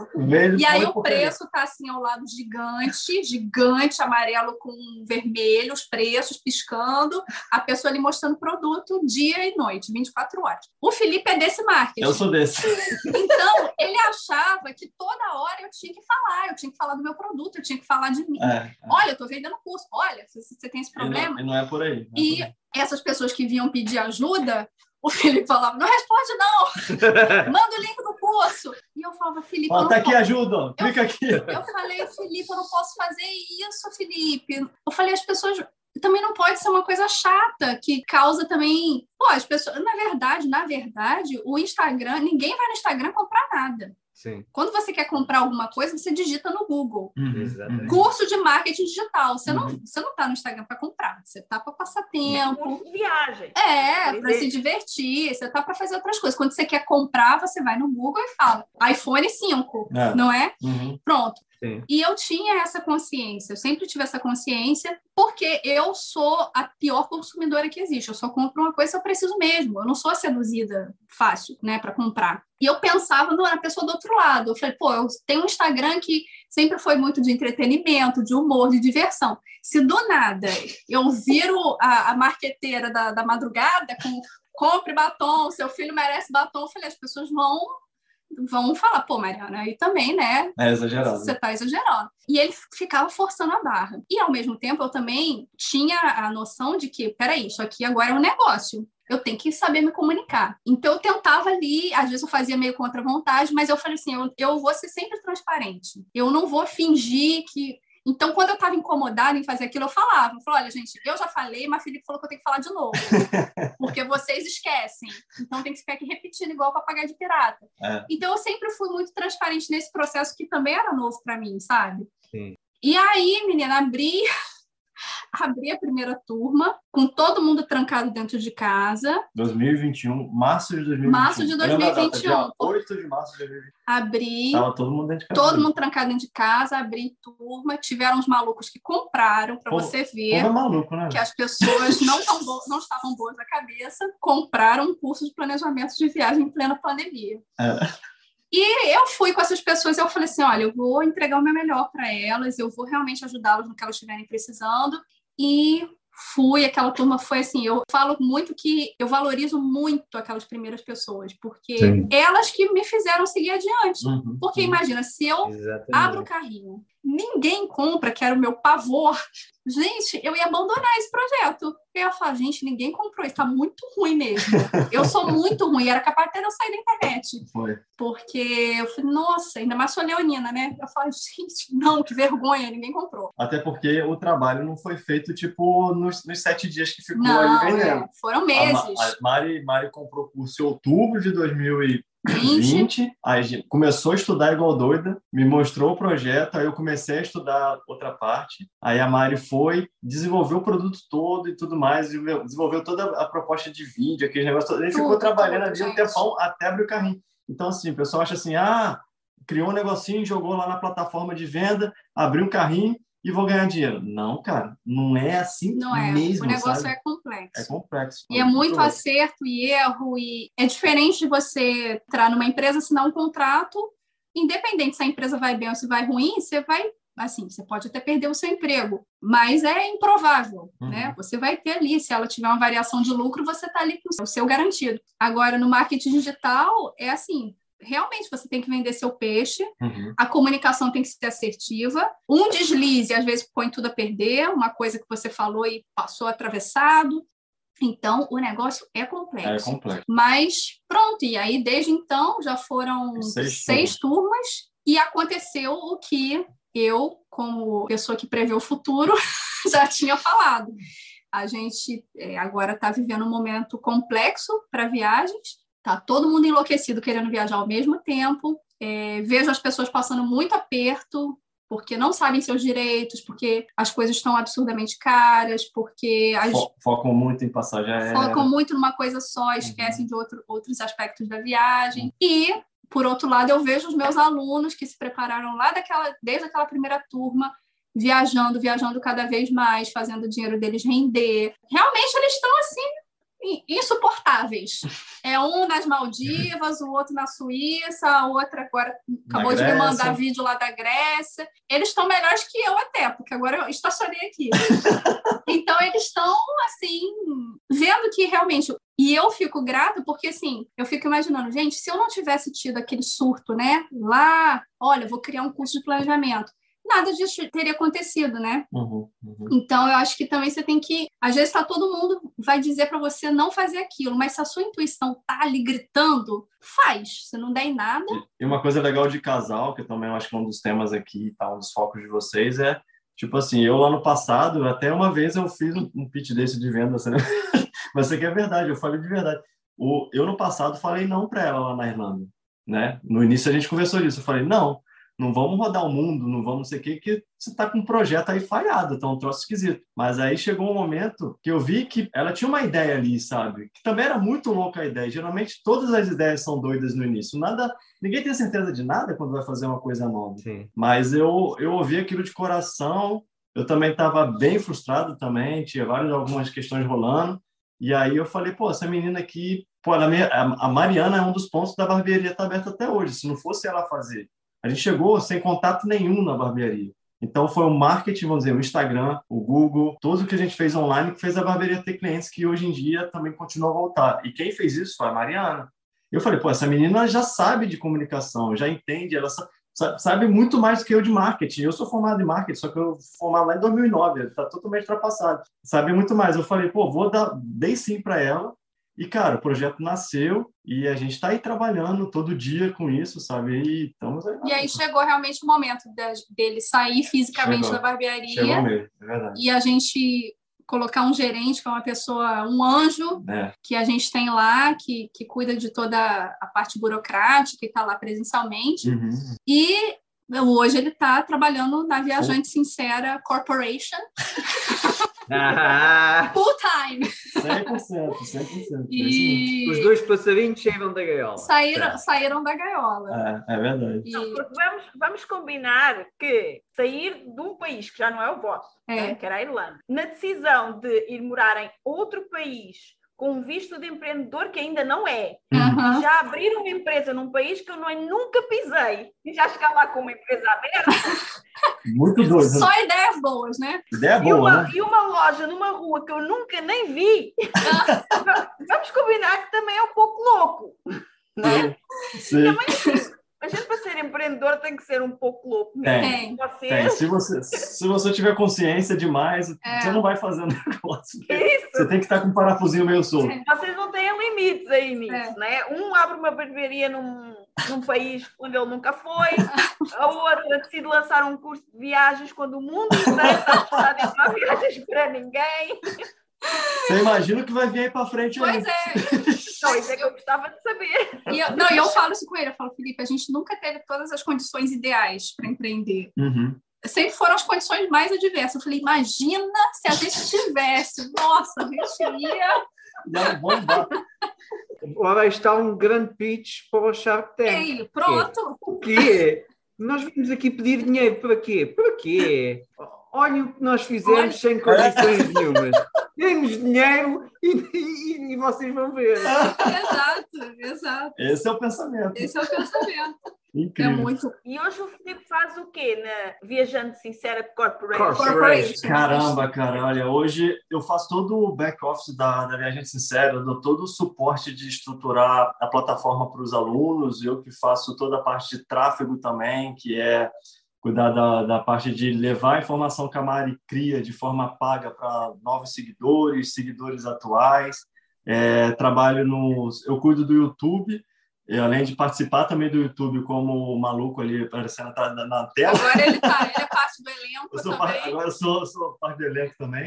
e aí o preço tá assim ao lado gigante, gigante, amarelo com vermelho, os preços piscando, a pessoa ali mostrando produto dia e noite, 24 horas. O Felipe é desse marketing. Eu sou desse. Então, ele acha achava que toda hora eu tinha que falar, eu tinha que falar do meu produto, eu tinha que falar de mim. É, é. Olha, eu estou vendendo curso, olha, você tem esse problema. E não, e não é por aí. É e por aí. essas pessoas que vinham pedir ajuda, o Felipe falava, não responde não, manda o link do curso. E eu falava, Felipe... Ó, tá aqui ajuda, clica aqui. Eu falei, Felipe, eu não posso fazer isso, Felipe. Eu falei, as pessoas também não pode ser uma coisa chata que causa também. Pô, as pessoas. Na verdade, na verdade, o Instagram, ninguém vai no Instagram comprar nada. Sim. Quando você quer comprar alguma coisa, você digita no Google. Uhum. Curso de marketing digital. Você uhum. não você não está no Instagram para comprar, você está para passar tempo. Viagem. É, para se divertir, você está para fazer outras coisas. Quando você quer comprar, você vai no Google e fala iPhone 5, é. não é? Uhum. Pronto. Sim. E eu tinha essa consciência, eu sempre tive essa consciência, porque eu sou a pior consumidora que existe. Eu só compro uma coisa se eu preciso mesmo. Eu não sou seduzida fácil, né, para comprar. E eu pensava na pessoa do outro lado. Eu falei, pô, eu tenho um Instagram que sempre foi muito de entretenimento, de humor, de diversão. Se do nada eu viro a, a marqueteira da, da madrugada com compre batom, seu filho merece batom, eu falei, as pessoas vão vão falar, pô, Mariana, aí também, né? É exagerado. Você tá exagerando. E ele ficava forçando a barra. E ao mesmo tempo, eu também tinha a noção de que, peraí, isso aqui agora é um negócio. Eu tenho que saber me comunicar. Então, eu tentava ali, às vezes eu fazia meio contra a vontade, mas eu falei assim: eu, eu vou ser sempre transparente. Eu não vou fingir que então, quando eu estava incomodada em fazer aquilo, eu falava. Eu falava, olha, gente, eu já falei, mas Felipe falou que eu tenho que falar de novo. porque vocês esquecem. Então, tem que ficar aqui repetindo, igual papagaio de pirata. É. Então, eu sempre fui muito transparente nesse processo, que também era novo para mim, sabe? Sim. E aí, menina, abri abri a primeira turma, com todo mundo trancado dentro de casa. 2021, março de 2021. Março de 2021. Data, 8 de março de 2021. Abri. Tava todo mundo dentro de casa. Todo mundo trancado dentro de casa, abri turma. Tiveram os malucos que compraram, para você ver. É maluco, né? Que as pessoas não, tão não estavam boas na cabeça, compraram um curso de planejamento de viagem em plena pandemia. É. E eu fui com essas pessoas, eu falei assim, olha, eu vou entregar o meu melhor para elas, eu vou realmente ajudá-las no que elas estiverem precisando. E fui, aquela turma foi assim, eu falo muito que eu valorizo muito aquelas primeiras pessoas, porque Sim. elas que me fizeram seguir adiante. Uhum, porque uhum. imagina, se eu Exatamente. abro o carrinho, ninguém compra, que era o meu pavor, gente, eu ia abandonar esse projeto. Eu ia falar, gente, ninguém comprou, isso tá muito ruim mesmo. Eu sou muito ruim, era capaz até de eu sair da internet. Foi. Porque eu falei, nossa, ainda mais sou leonina, né? Eu falei, gente, não, que vergonha, ninguém comprou. Até porque o trabalho não foi feito, tipo, nos, nos sete dias que ficou não, ali vendendo. É, foram meses. A, a Mari, Mari comprou o curso em outubro de 2000 20, aí começou a estudar igual doida, me mostrou o projeto, aí eu comecei a estudar outra parte. Aí a Mari foi, desenvolveu o produto todo e tudo mais, desenvolveu toda a proposta de vídeo, aquele negócio. Ele ficou trabalhando ali um tempão até abrir o carrinho. Então, assim, o pessoal acha assim: ah, criou um negocinho, jogou lá na plataforma de venda, abriu um carrinho, e vou ganhar dinheiro. Não, cara, não é assim não é. mesmo. O negócio sabe? é complexo. É complexo. E é muito acerto e erro. E é diferente de você entrar numa empresa, assinar um contrato, independente se a empresa vai bem ou se vai ruim, você vai. Assim, você pode até perder o seu emprego, mas é improvável, uhum. né? Você vai ter ali, se ela tiver uma variação de lucro, você está ali com o seu garantido. Agora, no marketing digital, é assim, realmente você tem que vender seu peixe, uhum. a comunicação tem que ser assertiva. Um deslize, às vezes, põe tudo a perder, uma coisa que você falou e passou atravessado. Então, o negócio é complexo. É complexo. Mas pronto, e aí desde então já foram seis, seis turmas. turmas e aconteceu o que eu, como pessoa que prevê o futuro, já tinha falado. A gente é, agora está vivendo um momento complexo para viagens, Tá todo mundo enlouquecido querendo viajar ao mesmo tempo. É, vejo as pessoas passando muito aperto porque não sabem seus direitos, porque as coisas estão absurdamente caras, porque as... focam muito em passagem aérea. Focam muito numa coisa só, esquecem uhum. de outro, outros aspectos da viagem. Uhum. E por outro lado, eu vejo os meus alunos que se prepararam lá daquela, desde aquela primeira turma, viajando, viajando cada vez mais, fazendo o dinheiro deles render. Realmente eles estão assim insuportáveis. É um nas Maldivas, o outro na Suíça, a outra agora acabou de me mandar vídeo lá da Grécia. Eles estão melhores que eu até, porque agora eu estacionei aqui. então eles estão assim, vendo que realmente e eu fico grata porque, assim, eu fico imaginando, gente, se eu não tivesse tido aquele surto, né? Lá, olha, vou criar um curso de planejamento nada disso teria acontecido, né? Uhum, uhum. Então, eu acho que também você tem que. Às vezes, tá todo mundo vai dizer para você não fazer aquilo, mas se a sua intuição tá ali gritando, faz. Se não der em nada. E uma coisa legal de casal, que também eu acho que é um dos temas aqui, tá, um dos focos de vocês, é. Tipo assim, eu lá no passado, até uma vez eu fiz um pitch desse de venda, né? mas isso aqui é verdade, eu falei de verdade. O, eu no passado falei não para ela lá na Irlanda, né? No início a gente conversou disso, eu falei não, não vamos rodar o mundo, não vamos sei o que, que você está com um projeto aí falhado, então um troço esquisito. Mas aí chegou um momento que eu vi que ela tinha uma ideia ali, sabe? Que também era muito louca a ideia. Geralmente todas as ideias são doidas no início. Nada, ninguém tem certeza de nada quando vai fazer uma coisa nova. Sim. Mas eu eu ouvi aquilo de coração. Eu também estava bem frustrado também, tinha várias algumas questões rolando. E aí eu falei, pô, essa menina aqui, pô, ela, a Mariana é um dos pontos da barbearia tá aberta até hoje. Se não fosse ela fazer a gente chegou sem contato nenhum na barbearia. Então foi o marketing, vamos dizer, o Instagram, o Google, tudo que a gente fez online que fez a barbearia ter clientes que hoje em dia também continua a voltar. E quem fez isso foi a Mariana. Eu falei, pô, essa menina já sabe de comunicação, já entende, ela sabe muito mais do que eu de marketing. Eu sou formado em marketing, só que eu formado lá em 2009, está totalmente ultrapassado. Sabe muito mais. Eu falei, pô, vou dar, dei sim para ela e, cara, o projeto nasceu e a gente está aí trabalhando todo dia com isso, sabe? E estamos aí. E aí chegou realmente o momento de, dele sair fisicamente chegou. da barbearia. Chegou mesmo, é verdade. E a gente colocar um gerente, que é uma pessoa, um anjo, é. que a gente tem lá, que, que cuida de toda a parte burocrática e está lá presencialmente. Uhum. E hoje ele está trabalhando na Viajante Sincera Corporation. Ah. Full time. 100%, 100%. E... Os dois passarinhos saíram da gaiola. Saíram, é. saíram da gaiola. É, é verdade. E... Não, vamos, vamos combinar que sair de um país que já não é o vosso, é. Né, que era a Irlanda, na decisão de ir morar em outro país com um visto de empreendedor que ainda não é. Uhum. Já abrir uma empresa num país que eu não, nunca pisei e já chegar lá com uma empresa aberta. Muito doido. Só ideias boas, né? Ideia boa, e uma, né? E uma loja numa rua que eu nunca nem vi. Vamos combinar que também é um pouco louco. Né? Sim. Também, assim, a gente, para ser empreendedor, tem que ser um pouco louco. Tem. Você... tem. Se, você, se você tiver consciência demais, é. você não vai fazer o negócio. Isso. Você tem que estar com um parafusinho meio solto. Vocês não têm limites aí nisso, é. né? Um abre uma barbearia num, num país onde ele nunca foi, a outra decide lançar um curso de viagens quando o mundo inteiro está em não viagens para ninguém. Você imagina o que vai vir aí para frente pois aí. Pois é. Não, isso é que eu gostava de saber. E eu, não, eu falo isso com ele, eu falo, Felipe, a gente nunca teve todas as condições ideais para empreender. Uhum. Sempre foram as condições mais adversas. Eu falei, imagina se a gente tivesse. Nossa, a gente ia... Não, bombar. Ora, está um grande pitch para o Shark Tank. Ei, pronto. O quê? Nós vimos aqui pedir dinheiro para quê? Para quê? Olhem o que nós fizemos Olha. sem condições nenhumas. Temos dinheiro e, e, e, vocês vão ver. exato, exato. Esse é o pensamento. Esse é o pensamento. Incrível. É muito... E hoje o Felipe faz o quê na Viajante Sincera Corporation? Corporation? Caramba, cara, olha, hoje eu faço todo o back-office da, da Viajante Sincera, eu dou todo o suporte de estruturar a plataforma para os alunos, eu que faço toda a parte de tráfego também, que é cuidar da, da parte de levar a informação que a Mari cria de forma paga para novos seguidores, seguidores atuais. É, trabalho no, eu cuido do YouTube, além de participar também do YouTube como maluco ali aparecendo na, na tela. Agora ele tá, ele é parte do elenco eu sou também. agora eu sou, sou parte do elenco também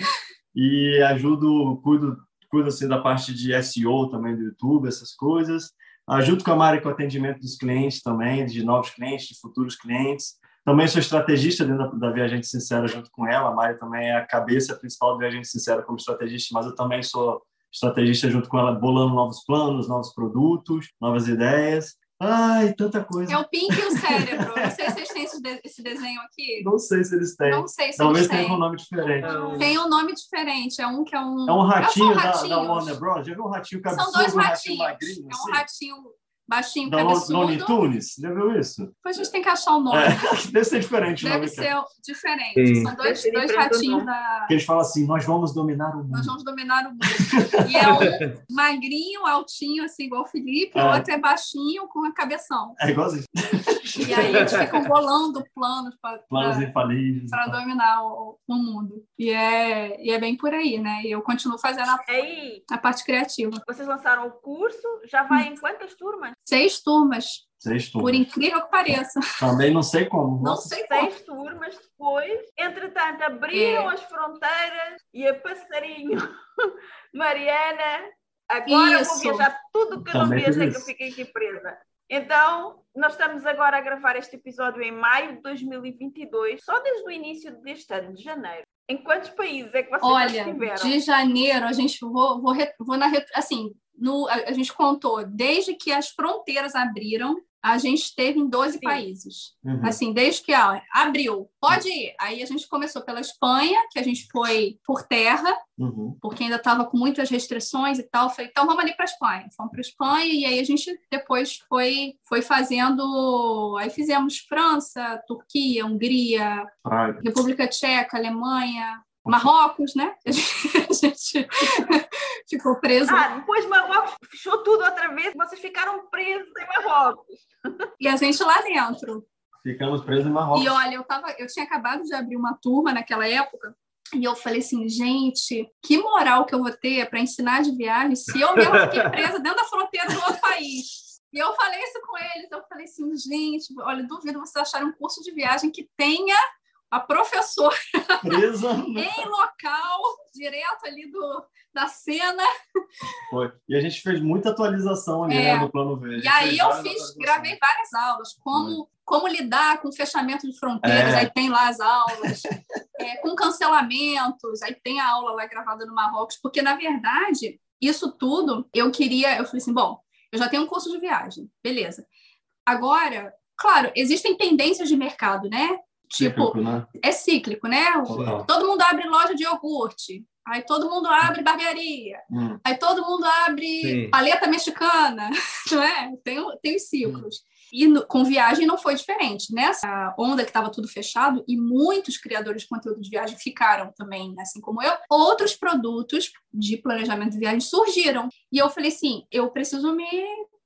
e ajudo, cuido, cuido assim da parte de SEO também do YouTube, essas coisas. Ajudo com a Mari com o atendimento dos clientes também, de novos clientes, de futuros clientes. Também sou estrategista dentro da, Viajante Sincera junto com ela. A Mari também é a cabeça principal da Viajante Sincera como estrategista, mas eu também sou estrategista junto com ela, bolando novos planos, novos produtos, novas ideias. Ai, tanta coisa. É o Pink e o cérebro. Não sei se vocês têm esse, desenho aqui. Não sei se eles têm. Não sei se Talvez eles tenha um nome diferente. Não. Tem um nome diferente. É um que é um. É um ratinho, da, da Warner Bros. Já viu um ratinho cabeçudo? São dois um ratinhos. ratinho magrinho? É um assim? ratinho baixinho, da cabeçudo. Looney Tunes, já viu isso? Depois a gente tem que achar o nome. É, deve ser diferente Deve o nome. ser diferente. Sim. São dois, dois ratinhos da... Que eles falam assim, nós vamos dominar o mundo. Nós vamos dominar o mundo. e é um magrinho, altinho, assim, igual o Felipe, é. o outro é baixinho, com a cabeção. É igualzinho. E aí eles ficam bolando planos para planos infalíveis para dominar o, o, mundo. E é, e é bem por aí, né? E eu continuo fazendo a, a parte criativa. Vocês lançaram o curso, já vai hum. em quantas turmas? Seis turmas. Seis turmas. Por incrível que pareça. Também não sei como. Não sei como. Seis turmas depois. Entretanto, abriram é. as fronteiras e a passarinho Mariana. Agora isso. vou viajar tudo que eu não queria dizer que eu fiquei aqui presa. Então, nós estamos agora a gravar este episódio em maio de 2022, só desde o início deste ano, de janeiro. Em quantos países é que vocês Olha, estiveram? de janeiro, a gente vou, vou, vou na assim, no, a, a, gente contou desde que as fronteiras abriram a gente esteve em 12 Sim. países. Uhum. Assim, desde que ó, abriu, pode ir. Aí a gente começou pela Espanha, que a gente foi por terra, uhum. porque ainda estava com muitas restrições e tal. Falei, então vamos ali para a Espanha. Fomos para a Espanha e aí a gente depois foi, foi fazendo. Aí fizemos França, Turquia, Hungria, Ai. República Tcheca, Alemanha, Marrocos, né? A gente ficou preso. Ah, depois Marrocos fechou tudo outra vez, vocês ficaram presos em Marrocos. E a gente lá dentro. Ficamos presos em Marrocos. E olha, eu, tava, eu tinha acabado de abrir uma turma naquela época. E eu falei assim, gente, que moral que eu vou ter para ensinar de viagem se eu mesmo fiquei presa dentro da fronteira do outro país. E eu falei isso com eles, eu falei assim, gente, olha, duvido vocês acharem um curso de viagem que tenha a professora Presa. em local, direto ali do, da cena. Foi. E a gente fez muita atualização ali né, é. né, do plano V. E aí eu fiz, gravei várias aulas, como, como lidar com fechamento de fronteiras, é. aí tem lá as aulas, é, com cancelamentos, aí tem a aula lá gravada no Marrocos, porque na verdade, isso tudo eu queria, eu falei assim, bom, eu já tenho um curso de viagem, beleza. Agora, claro, existem tendências de mercado, né? Tipo, cíclico, né? é cíclico, né? Todo mundo abre loja de iogurte. Aí todo mundo abre barbearia. Hum. Aí todo mundo abre Sim. paleta mexicana, não é? Tem, tem os ciclos. Hum. E no, com viagem não foi diferente. Nessa onda que estava tudo fechado, e muitos criadores de conteúdo de viagem ficaram também, assim como eu, outros produtos de planejamento de viagem surgiram. E eu falei assim: eu preciso me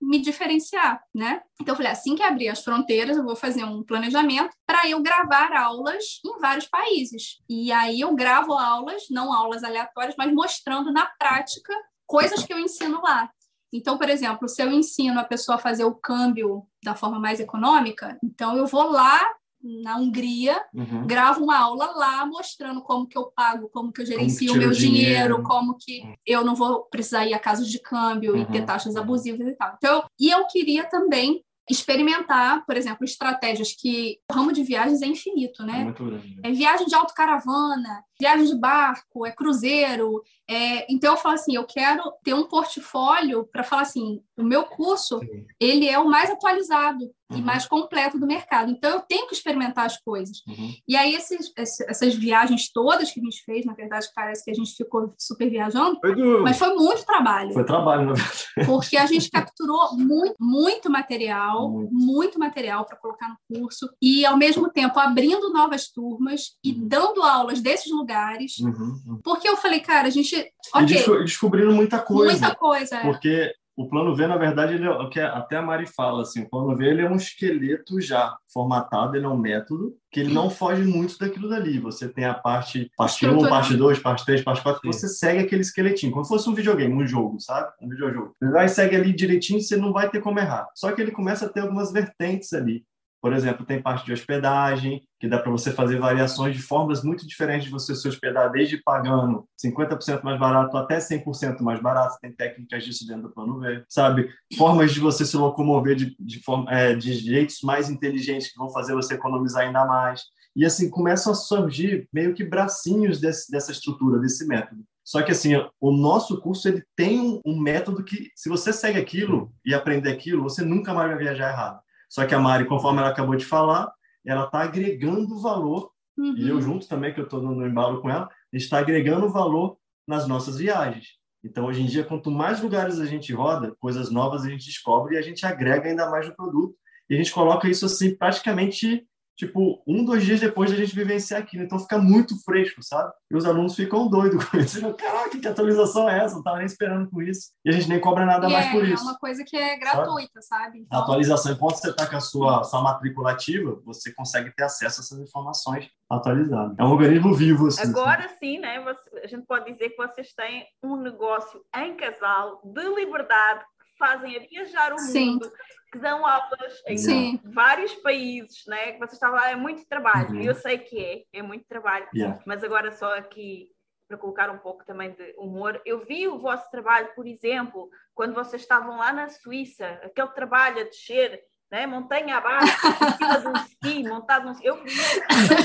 me diferenciar, né? Então eu falei, assim que abrir as fronteiras, eu vou fazer um planejamento para eu gravar aulas em vários países. E aí eu gravo aulas, não aulas aleatórias, mas mostrando na prática coisas que eu ensino lá. Então, por exemplo, se eu ensino a pessoa a fazer o câmbio da forma mais econômica, então eu vou lá na Hungria, uhum. gravo uma aula lá mostrando como que eu pago, como que eu gerencio o meu dinheiro, dinheiro, como que uhum. eu não vou precisar ir a casas de câmbio uhum. e ter taxas abusivas e tal. Então, e eu queria também experimentar, por exemplo, estratégias que o ramo de viagens é infinito, né? É, é viagem de autocaravana, viagem de barco, é cruzeiro. É... Então eu falo assim, eu quero ter um portfólio para falar assim, o meu curso Sim. ele é o mais atualizado uhum. e mais completo do mercado. Então eu tenho que experimentar as coisas. Uhum. E aí esses, essas viagens todas que a gente fez, na verdade parece que a gente ficou super viajando, foi mas foi muito trabalho. Foi trabalho, na verdade. Porque a gente capturou muito, muito material, muito, muito material para colocar no curso e ao mesmo tempo abrindo novas turmas e uhum. dando aulas desses lugares lugares. Uhum, uhum. Porque eu falei, cara, a gente. Okay, e descobrindo muita coisa. Muita coisa. É. Porque o plano V, na verdade, ele é o que até a Mari fala, assim, o plano V ele é um esqueleto já formatado, ele é um método que ele não foge muito daquilo dali. Você tem a parte, parte 1, parte 2, parte 3, parte 4, você segue aquele esqueletinho, como se fosse um videogame, um jogo, sabe? Um videojogo. Você vai segue ali direitinho, você não vai ter como errar. Só que ele começa a ter algumas vertentes ali. Por exemplo, tem parte de hospedagem, que dá para você fazer variações de formas muito diferentes de você se hospedar, desde pagando 50% mais barato até 100% mais barato. Tem técnicas disso dentro do plano V, sabe? Formas de você se locomover de, de, forma, é, de jeitos mais inteligentes que vão fazer você economizar ainda mais. E assim, começam a surgir meio que bracinhos desse, dessa estrutura, desse método. Só que assim, o nosso curso ele tem um método que, se você segue aquilo e aprender aquilo, você nunca mais vai viajar errado. Só que a Mari, conforme ela acabou de falar, ela está agregando valor, uhum. e eu uhum. junto também, que eu estou no embalo com ela, está agregando valor nas nossas viagens. Então, hoje em dia, quanto mais lugares a gente roda, coisas novas a gente descobre e a gente agrega ainda mais no produto. E a gente coloca isso assim praticamente tipo, um, dois dias depois da gente vivenciar aquilo. Então fica muito fresco, sabe? E os alunos ficam doidos com isso. Caraca, que atualização é essa? Não tava nem esperando com isso. E a gente nem cobra nada e mais é, por isso. É uma coisa que é gratuita, sabe? sabe? Então... A atualização, enquanto você está com a sua, sua matrícula ativa, você consegue ter acesso a essas informações atualizadas. É um organismo vivo. Assim, Agora sim, né? Você, a gente pode dizer que vocês têm um negócio em casal, de liberdade, fazem a viajar o Sim. mundo, que dão aulas em Sim. vários países, né? Que você estava lá, é muito trabalho. Uhum. Eu sei que é, é muito trabalho. Yeah. Mas agora só aqui para colocar um pouco também de humor. Eu vi o vosso trabalho, por exemplo, quando vocês estavam lá na Suíça, aquele trabalho a descer né? montanha abaixo, em cima de um ski, montado num Eu vi,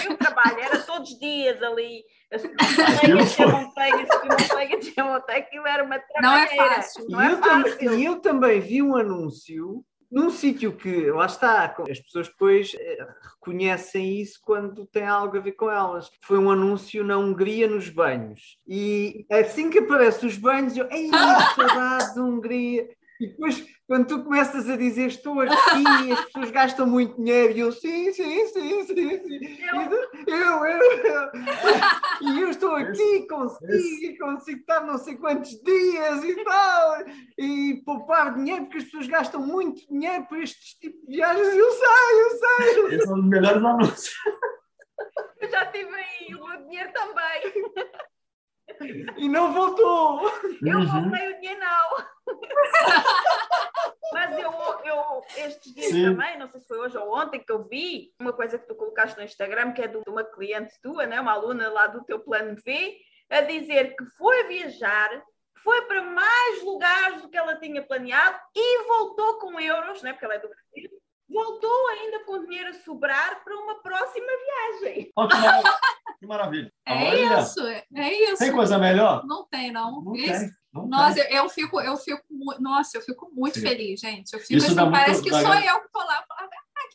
o trabalho, era todos os dias ali, montanha, descer montanha, subir montanha, descer montanha, aquilo era uma trabalheira. Não é fácil. Não é eu fácil. Também, e eu também vi um anúncio num sítio que, lá está, as pessoas depois eh, reconhecem isso quando tem algo a ver com elas. Foi um anúncio na Hungria nos banhos. E assim que aparecem os banhos, eu, ei, saudades da Hungria. E depois, quando tu começas a dizer estou aqui, as pessoas gastam muito dinheiro, e eu sim, sim, sim, sim, sim. Eu, eu, eu, eu. E eu estou aqui, consigo, consigo estar não sei quantos dias e tal, e poupar dinheiro, porque as pessoas gastam muito dinheiro para estes tipos de viagens. Eu sei, eu sei. Esses são os melhores anúncios. Eu já tive aí o dinheiro também. E não voltou. Eu uhum. voltei o dinheiro não. Mas eu, eu estes dias Sim. também, não sei se foi hoje ou ontem, que eu vi uma coisa que tu colocaste no Instagram, que é de uma cliente tua, né? uma aluna lá do teu plano V, a dizer que foi viajar, foi para mais lugares do que ela tinha planeado e voltou com euros, né? porque ela é do Brasil, voltou ainda com dinheiro a sobrar para uma próxima viagem. Oh, que, maravilha. que maravilha. É Olha. isso, é isso. Tem coisa melhor? Não tem, não. Não tem. Não nossa, eu, eu, fico, eu fico, nossa, eu fico muito Sim. feliz, gente. Eu fico isso assim, parece muito, que sou eu que estou lá.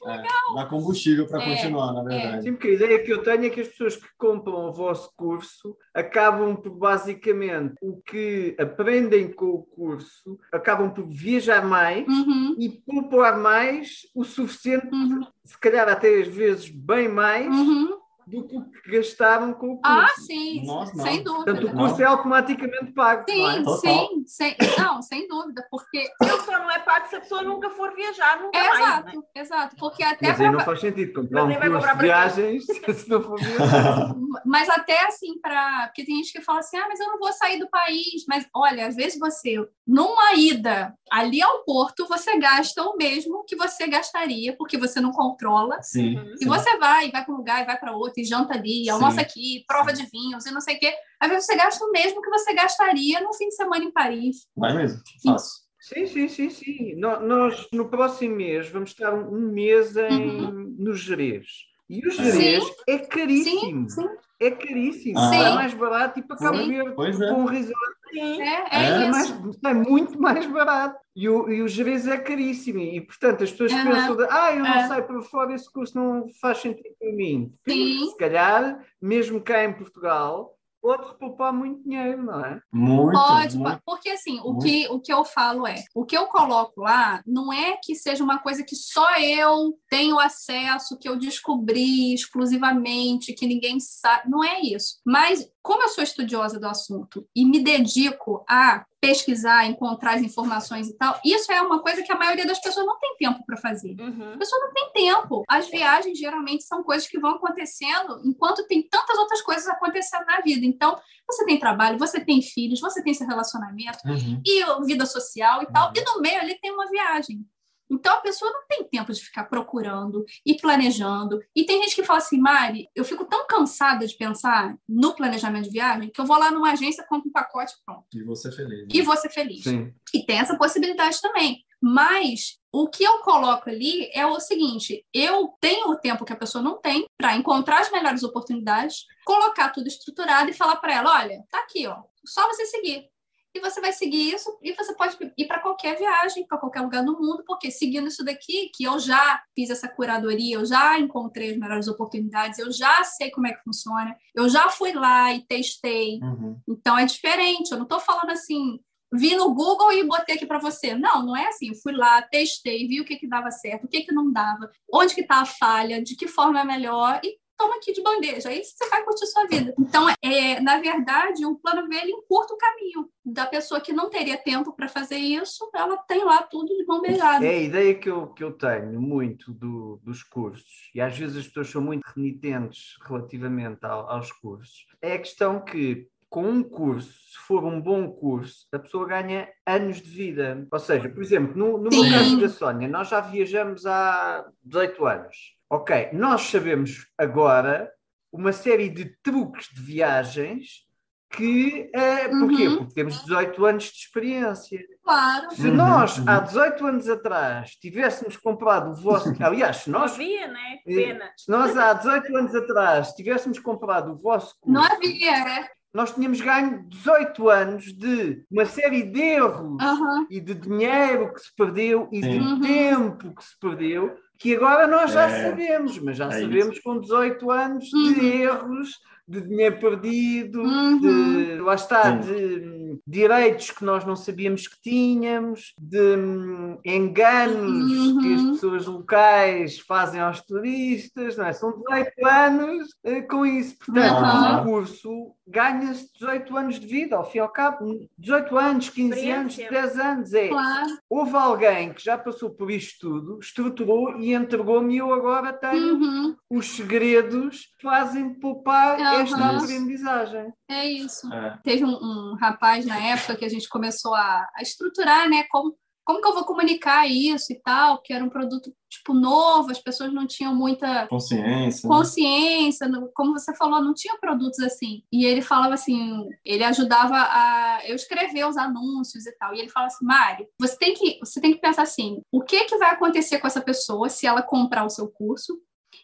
É, legal. dá combustível para é, continuar, na verdade. É. Sim, porque a ideia que eu tenho é que as pessoas que compram o vosso curso acabam por, basicamente, o que aprendem com o curso, acabam por viajar mais uhum. e poupar mais o suficiente, uhum. se calhar até às vezes bem mais. Uhum do que gastaram com o ah, curso. Ah, sim, Nossa, sem dúvida. Portanto, o curso não. é automaticamente pago. Sim, é? sim, sem, não, sem dúvida, porque... Ele só não é pago se a pessoa nunca for viajar, nunca é, mais, Exato, né? exato, porque até... Mas aí não faz sentido comprar um curso de viagens se não for viajar. Mas até assim, para... Porque tem gente que fala assim, ah, mas eu não vou sair do país. Mas, olha, às vezes você, numa ida ali ao porto, você gasta o mesmo que você gastaria, porque você não controla. Sim. E sim. você vai, vai para um lugar, e vai para outro, janta ali, e almoça aqui, prova de vinhos e não sei o quê. Às vezes você gasta o mesmo que você gastaria no fim de semana em Paris. Vai mesmo, faço. Sim, sim, sim, sim. Nós, no próximo mês, vamos estar um mês em, uhum. no Jerez. E o Jerez sim. é caríssimo. Sim, sim. É caríssimo. Ah. É mais barato e para Cabo Verde é. com um resort. Sim. É, é, é, mais, é, muito mais barato. E o, e o Jerez é caríssimo. E, portanto, as pessoas uhum. pensam, de, ah, eu não é. sei para fora, esse curso não faz sentido para mim. Sim. Se calhar, mesmo cá em Portugal, pode poupar muito dinheiro, não é? Muito. Pode, muito, porque assim, o que, o que eu falo é, o que eu coloco lá não é que seja uma coisa que só eu tenho acesso, que eu descobri exclusivamente, que ninguém sabe, não é isso. Mas como eu sou estudiosa do assunto e me dedico a pesquisar, encontrar as informações e tal, isso é uma coisa que a maioria das pessoas não tem tempo para fazer. Uhum. A pessoa não tem tempo. As viagens geralmente são coisas que vão acontecendo enquanto tem tantas outras coisas acontecendo na vida. Então, você tem trabalho, você tem filhos, você tem seu relacionamento uhum. e vida social e tal, uhum. e no meio ali tem uma viagem. Então a pessoa não tem tempo de ficar procurando e planejando. E tem gente que fala assim, Mari, eu fico tão cansada de pensar no planejamento de viagem que eu vou lá numa agência, compro um pacote pronto. E vou ser feliz. Né? E vou ser feliz. Sim. E tem essa possibilidade também. Mas o que eu coloco ali é o seguinte: eu tenho o tempo que a pessoa não tem para encontrar as melhores oportunidades, colocar tudo estruturado e falar para ela: olha, tá aqui, ó, só você seguir e você vai seguir isso e você pode ir para qualquer viagem, para qualquer lugar do mundo, porque seguindo isso daqui, que eu já fiz essa curadoria, eu já encontrei as melhores oportunidades, eu já sei como é que funciona, eu já fui lá e testei. Uhum. Então é diferente, eu não estou falando assim, vi no Google e botei aqui para você. Não, não é assim. Eu fui lá, testei, vi o que, que dava certo, o que, que não dava, onde que está a falha, de que forma é melhor e toma aqui de bandeja, aí você vai curtir sua vida. Então, é, na verdade, o plano V ele encurta o caminho da pessoa que não teria tempo para fazer isso, ela tem lá tudo de mão beijada. É a ideia que eu, que eu tenho muito do, dos cursos, e às vezes as pessoas são muito renitentes relativamente ao, aos cursos, é a questão que com um curso, se for um bom curso, a pessoa ganha anos de vida. Ou seja, por exemplo, no, no meu caso da Sónia, nós já viajamos há 18 anos. Ok, nós sabemos agora uma série de truques de viagens que. Uh, porquê? Uhum. Porque temos 18 anos de experiência. Claro. Se nós, uhum. há 18 anos atrás, tivéssemos comprado o vosso. Aliás, se nós. Não havia, né? Pena. Se nós, há 18 anos atrás, tivéssemos comprado o vosso. Curso, não havia, nós tínhamos ganho 18 anos de uma série de erros e de dinheiro que se perdeu e Sim. de uhum. tempo que se perdeu, que agora nós já é. sabemos, mas já é sabemos isso. com 18 anos de uhum. erros de dinheiro perdido, uhum. de, lá está, de direitos que nós não sabíamos que tínhamos, de hum, enganos uhum. que as pessoas locais fazem aos turistas, não é? São 18 anos uh, com isso. Portanto, uhum. o curso ganha-se 18 anos de vida, ao fim e ao cabo, 18 anos, 15 anos, 10 anos. É. Claro. Houve alguém que já passou por isto tudo, estruturou e entregou-me e eu agora tenho uhum. os segredos que fazem poupar esta isso. aprendizagem. É isso. É. Teve um, um, rapaz na época que a gente começou a, a, estruturar, né? Como, como que eu vou comunicar isso e tal, que era um produto tipo novo, as pessoas não tinham muita consciência. Né? Consciência, né? como você falou, não tinha produtos assim. E ele falava assim, ele ajudava a eu escrever os anúncios e tal. E ele fala assim, Mário, você tem que você tem que pensar assim, o que que vai acontecer com essa pessoa se ela comprar o seu curso?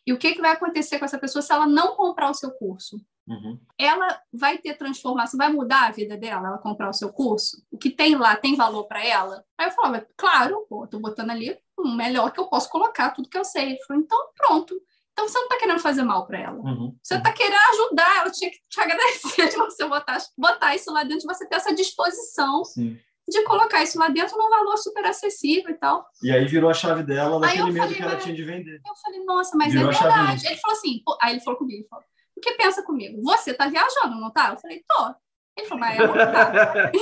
E o que, que vai acontecer com essa pessoa se ela não comprar o seu curso? Uhum. Ela vai ter transformação, vai mudar a vida dela, ela comprar o seu curso? O que tem lá tem valor para ela? Aí eu falava, claro, pô, tô botando ali o melhor que eu posso colocar, tudo que eu sei. Ele falou, então pronto. Então você não está querendo fazer mal para ela. Uhum. Você está querendo ajudar, ela tinha que te agradecer de você botar, botar isso lá dentro, de você ter essa disposição Sim de colocar isso lá dentro num valor super acessível e tal. E aí virou a chave dela daquele medo que ela tinha de vender. Eu falei, nossa, mas virou é verdade. Ele falou assim, pô, aí ele falou comigo, ele falou, o que pensa comigo? Você tá viajando, não tá? Eu falei, tô. Ele falou, mas não tá.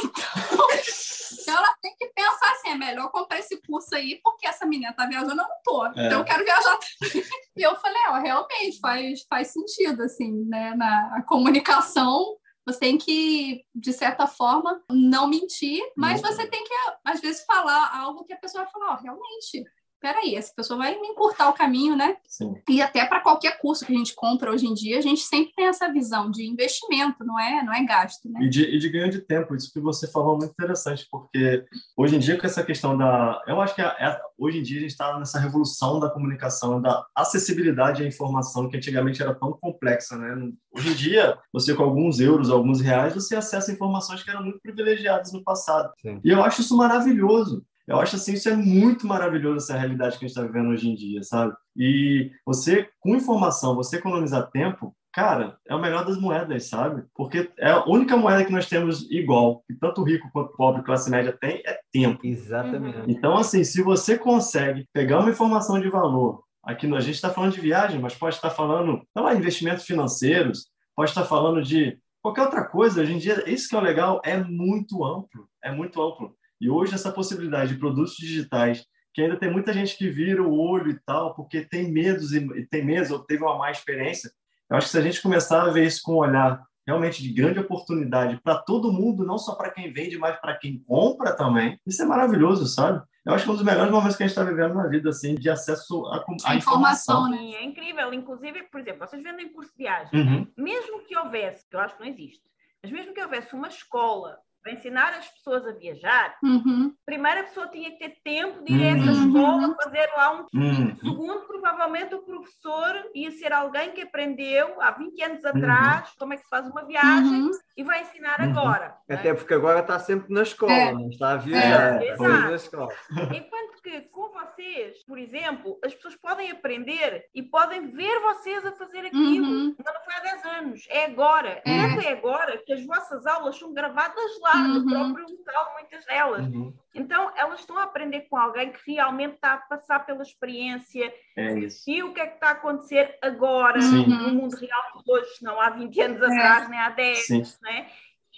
Então, ela tem que pensar assim, é melhor comprar esse curso aí, porque essa menina tá viajando, eu não tô. É. Então eu quero viajar também. E eu falei, ó, realmente faz, faz sentido, assim, né? Na comunicação você tem que, de certa forma, não mentir, mas você tem que, às vezes, falar algo que a pessoa vai falar, ó, oh, realmente, peraí, essa pessoa vai me encurtar o caminho, né? Sim. E até para qualquer curso que a gente compra hoje em dia, a gente sempre tem essa visão de investimento, não é, não é gasto, né? E de, e de ganho de tempo, isso que você falou é muito interessante, porque hoje em dia com essa questão da... Eu acho que é, é, hoje em dia a gente está nessa revolução da comunicação, da acessibilidade à informação, que antigamente era tão complexa, né? Hoje em dia, você com alguns euros, alguns reais, você acessa informações que eram muito privilegiadas no passado. Sim. E eu acho isso maravilhoso. Eu acho assim, isso é muito maravilhoso, essa realidade que a gente está vivendo hoje em dia, sabe? E você, com informação, você economizar tempo, cara, é o melhor das moedas, sabe? Porque é a única moeda que nós temos igual, que tanto rico quanto pobre, classe média tem, é tempo. Exatamente. Uhum. Então, assim, se você consegue pegar uma informação de valor, aqui a gente está falando de viagem, mas pode estar falando, sei lá, investimentos financeiros, pode estar falando de qualquer outra coisa. Hoje em dia, isso que é o legal, é muito amplo, é muito amplo. E hoje essa possibilidade de produtos digitais, que ainda tem muita gente que vira o olho e tal, porque tem medos e tem medo ou teve uma má experiência. Eu acho que se a gente começar a ver isso com um olhar realmente de grande oportunidade para todo mundo, não só para quem vende, mas para quem compra também, isso é maravilhoso, sabe? Eu acho que é um dos melhores momentos que a gente está vivendo na vida, assim, de acesso à, à informação. Né? É incrível. Inclusive, por exemplo, vocês vendem curso de viagem. Uhum. Mesmo que houvesse, que eu acho que não existe, mas mesmo que houvesse uma escola para ensinar as pessoas a viajar, uhum. primeiro a pessoa tinha que ter tempo de ir a essa uhum. escola, fazer lá um. Uhum. Segundo, provavelmente o professor ia ser alguém que aprendeu há 20 anos uhum. atrás como é que se faz uma viagem uhum. e vai ensinar uhum. agora. Até é? porque agora está sempre na escola, é. não está a viajar. É. Exato. Na escola. Enquanto que com vocês, por exemplo, as pessoas podem aprender e podem ver vocês a fazer aquilo. Uhum. Não foi há 10 anos, é agora. É. é agora que as vossas aulas são gravadas lá, uhum. no próprio local, muitas delas. Uhum. Então, elas estão a aprender com alguém que realmente está a passar pela experiência é e o que é que está a acontecer agora Sim. no mundo real de hoje, não há 20 anos é. atrás, nem há 10, Sim. né?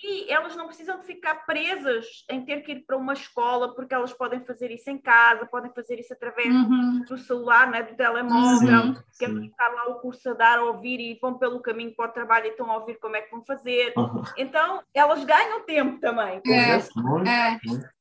E elas não precisam de ficar presas em ter que ir para uma escola, porque elas podem fazer isso em casa, podem fazer isso através uhum. do celular, né, do telemóvel, sim, que é ficar lá o curso a dar, a ouvir e vão pelo caminho para o trabalho e estão a ouvir como é que vão fazer. Uhum. Então, elas ganham tempo também. É, muito, é.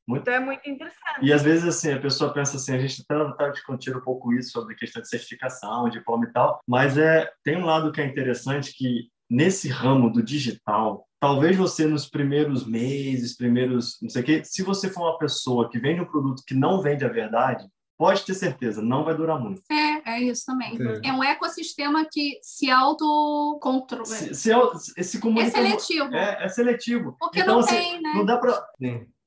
Muito. Então é muito interessante. E às vezes assim, a pessoa pensa assim, a gente está tá discutindo um pouco isso sobre a questão de certificação, diploma e tal, mas é tem um lado que é interessante que nesse ramo do digital, talvez você nos primeiros meses, primeiros, não sei o quê, se você for uma pessoa que vende um produto que não vende a verdade, pode ter certeza, não vai durar muito. É, é isso também. É, é um ecossistema que se autocontrola. Se, se, se comunica... É seletivo. É, é seletivo. Porque então, não assim, tem, né? Não dá para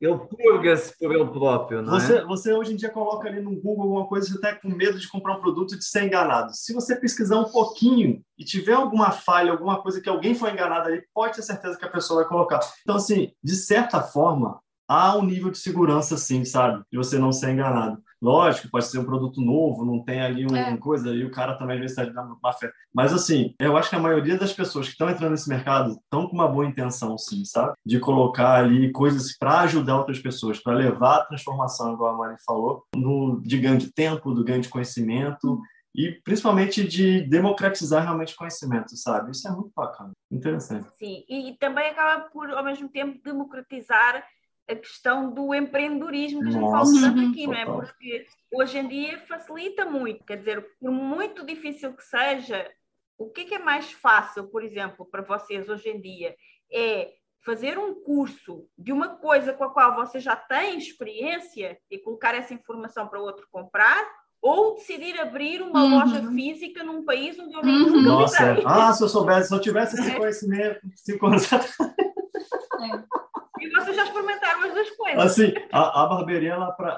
ele purga-se por ele próprio, não você, é? Você hoje em dia coloca ali no Google alguma coisa, você está com medo de comprar um produto e de ser enganado. Se você pesquisar um pouquinho e tiver alguma falha, alguma coisa que alguém foi enganado ali, pode ter certeza que a pessoa vai colocar. Então, assim, de certa forma, há um nível de segurança, sim, sabe? De você não ser enganado. Lógico, pode ser um produto novo, não tem ali uma é. coisa, e o cara também às vezes está dando má fé. Mas assim, eu acho que a maioria das pessoas que estão entrando nesse mercado estão com uma boa intenção, sim, sabe? De colocar ali coisas para ajudar outras pessoas, para levar a transformação, igual a Mari falou, no, de ganho de tempo, do ganho de conhecimento e principalmente de democratizar realmente conhecimento, sabe? Isso é muito bacana, interessante. Sim, e também acaba por, ao mesmo tempo, democratizar a questão do empreendedorismo que a gente Nossa, fala tanto aqui, não é? Porque hoje em dia facilita muito, quer dizer, por muito difícil que seja, o que é, que é mais fácil, por exemplo, para vocês hoje em dia? É fazer um curso de uma coisa com a qual você já tem experiência e colocar essa informação para outro comprar, ou decidir abrir uma uhum. loja física num país onde eu nem uhum. Nossa, ah, se eu soubesse, se eu tivesse esse conhecimento cinco anos atrás. É. E vocês já experimentaram as duas coisas. Assim, a, a barbearia,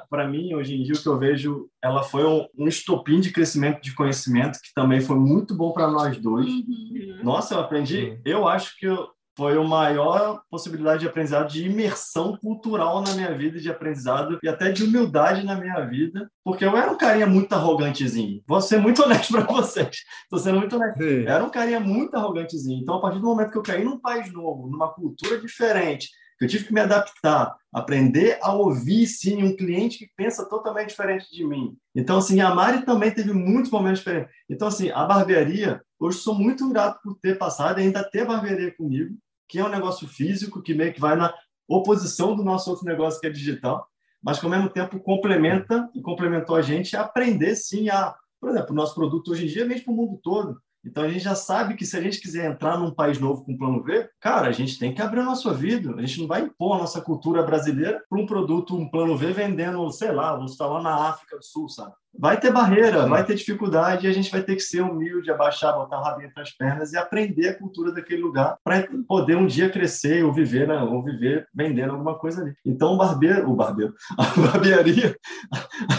para mim, hoje em dia, o que eu vejo, ela foi um, um estopim de crescimento de conhecimento que também foi muito bom para nós dois. Uhum. Nossa, eu aprendi. Uhum. Eu acho que eu, foi a maior possibilidade de aprendizado, de imersão cultural na minha vida, de aprendizado e até de humildade na minha vida, porque eu era um carinha muito arrogantezinho. Vou ser muito honesto para vocês. Estou sendo muito honesto. Sim. Era um carinha muito arrogantezinho. Então, a partir do momento que eu caí num país novo, numa cultura diferente, eu tive que me adaptar, aprender a ouvir, sim, um cliente que pensa totalmente diferente de mim. Então, assim, a Mari também teve muitos momentos diferentes. Então, assim, a barbearia, hoje sou muito grato por ter passado e ainda ter barbearia comigo, que é um negócio físico, que meio que vai na oposição do nosso outro negócio que é digital, mas que ao mesmo tempo complementa e complementou a gente a aprender, sim, a, por exemplo, o nosso produto hoje em dia mesmo para o mundo todo. Então a gente já sabe que se a gente quiser entrar num país novo com plano V, cara, a gente tem que abrir a nossa vida. A gente não vai impor a nossa cultura brasileira para um produto, um plano V vendendo, sei lá, vamos estar lá na África do Sul, sabe? Vai ter barreira, Sim. vai ter dificuldade e a gente vai ter que ser humilde, abaixar, botar o rabinho entre as pernas e aprender a cultura daquele lugar para poder um dia crescer ou viver, né, ou viver vendendo alguma coisa ali. Então o barbeiro, o barbeiro, a barbearia,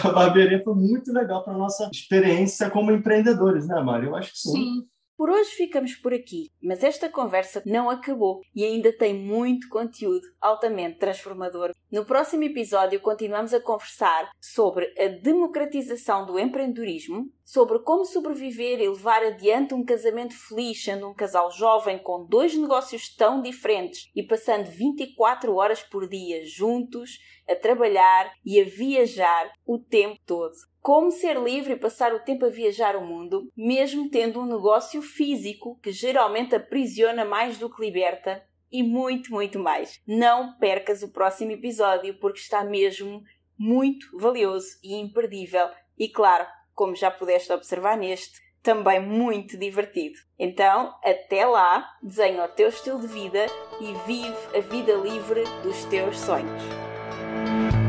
a barbearia foi muito legal para nossa experiência como empreendedores, né, Mari? Eu acho que sim. sim. Por hoje ficamos por aqui, mas esta conversa não acabou e ainda tem muito conteúdo altamente transformador. No próximo episódio continuamos a conversar sobre a democratização do empreendedorismo, sobre como sobreviver e levar adiante um casamento feliz sendo um casal jovem com dois negócios tão diferentes e passando 24 horas por dia juntos, a trabalhar e a viajar o tempo todo. Como ser livre e passar o tempo a viajar o mundo, mesmo tendo um negócio físico que geralmente aprisiona mais do que liberta, e muito, muito mais. Não percas o próximo episódio porque está mesmo muito valioso e imperdível. E claro, como já pudeste observar neste, também muito divertido. Então, até lá, desenha o teu estilo de vida e vive a vida livre dos teus sonhos.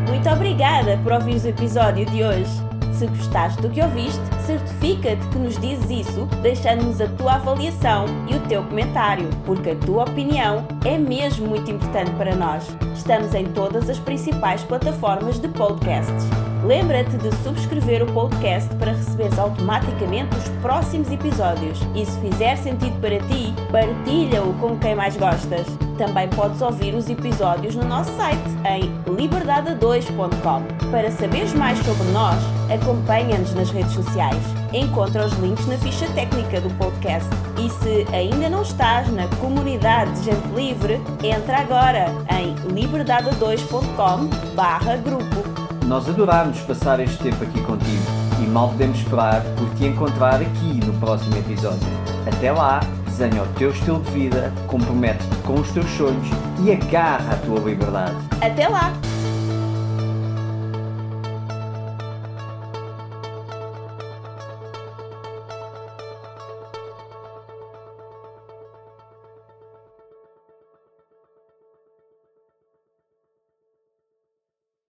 Muito obrigada por ouvir o episódio de hoje. Se gostaste do que ouviste, certifica-te que nos dizes isso, deixando-nos a tua avaliação e o teu comentário, porque a tua opinião é mesmo muito importante para nós. Estamos em todas as principais plataformas de podcasts. Lembra-te de subscrever o podcast para receberes automaticamente os próximos episódios. E se fizer sentido para ti, partilha-o com quem mais gostas. Também podes ouvir os episódios no nosso site em liberdade2.com. Para saberes mais sobre nós, acompanha-nos nas redes sociais. Encontra os links na ficha técnica do podcast. E se ainda não estás na comunidade de gente livre, entra agora em liberdade2.com/grupo. Nós adorámos passar este tempo aqui contigo e mal podemos esperar por te encontrar aqui no próximo episódio. Até lá! desenha o teu estilo de vida, compromete-te com os teus sonhos e agarra a tua liberdade. Até lá!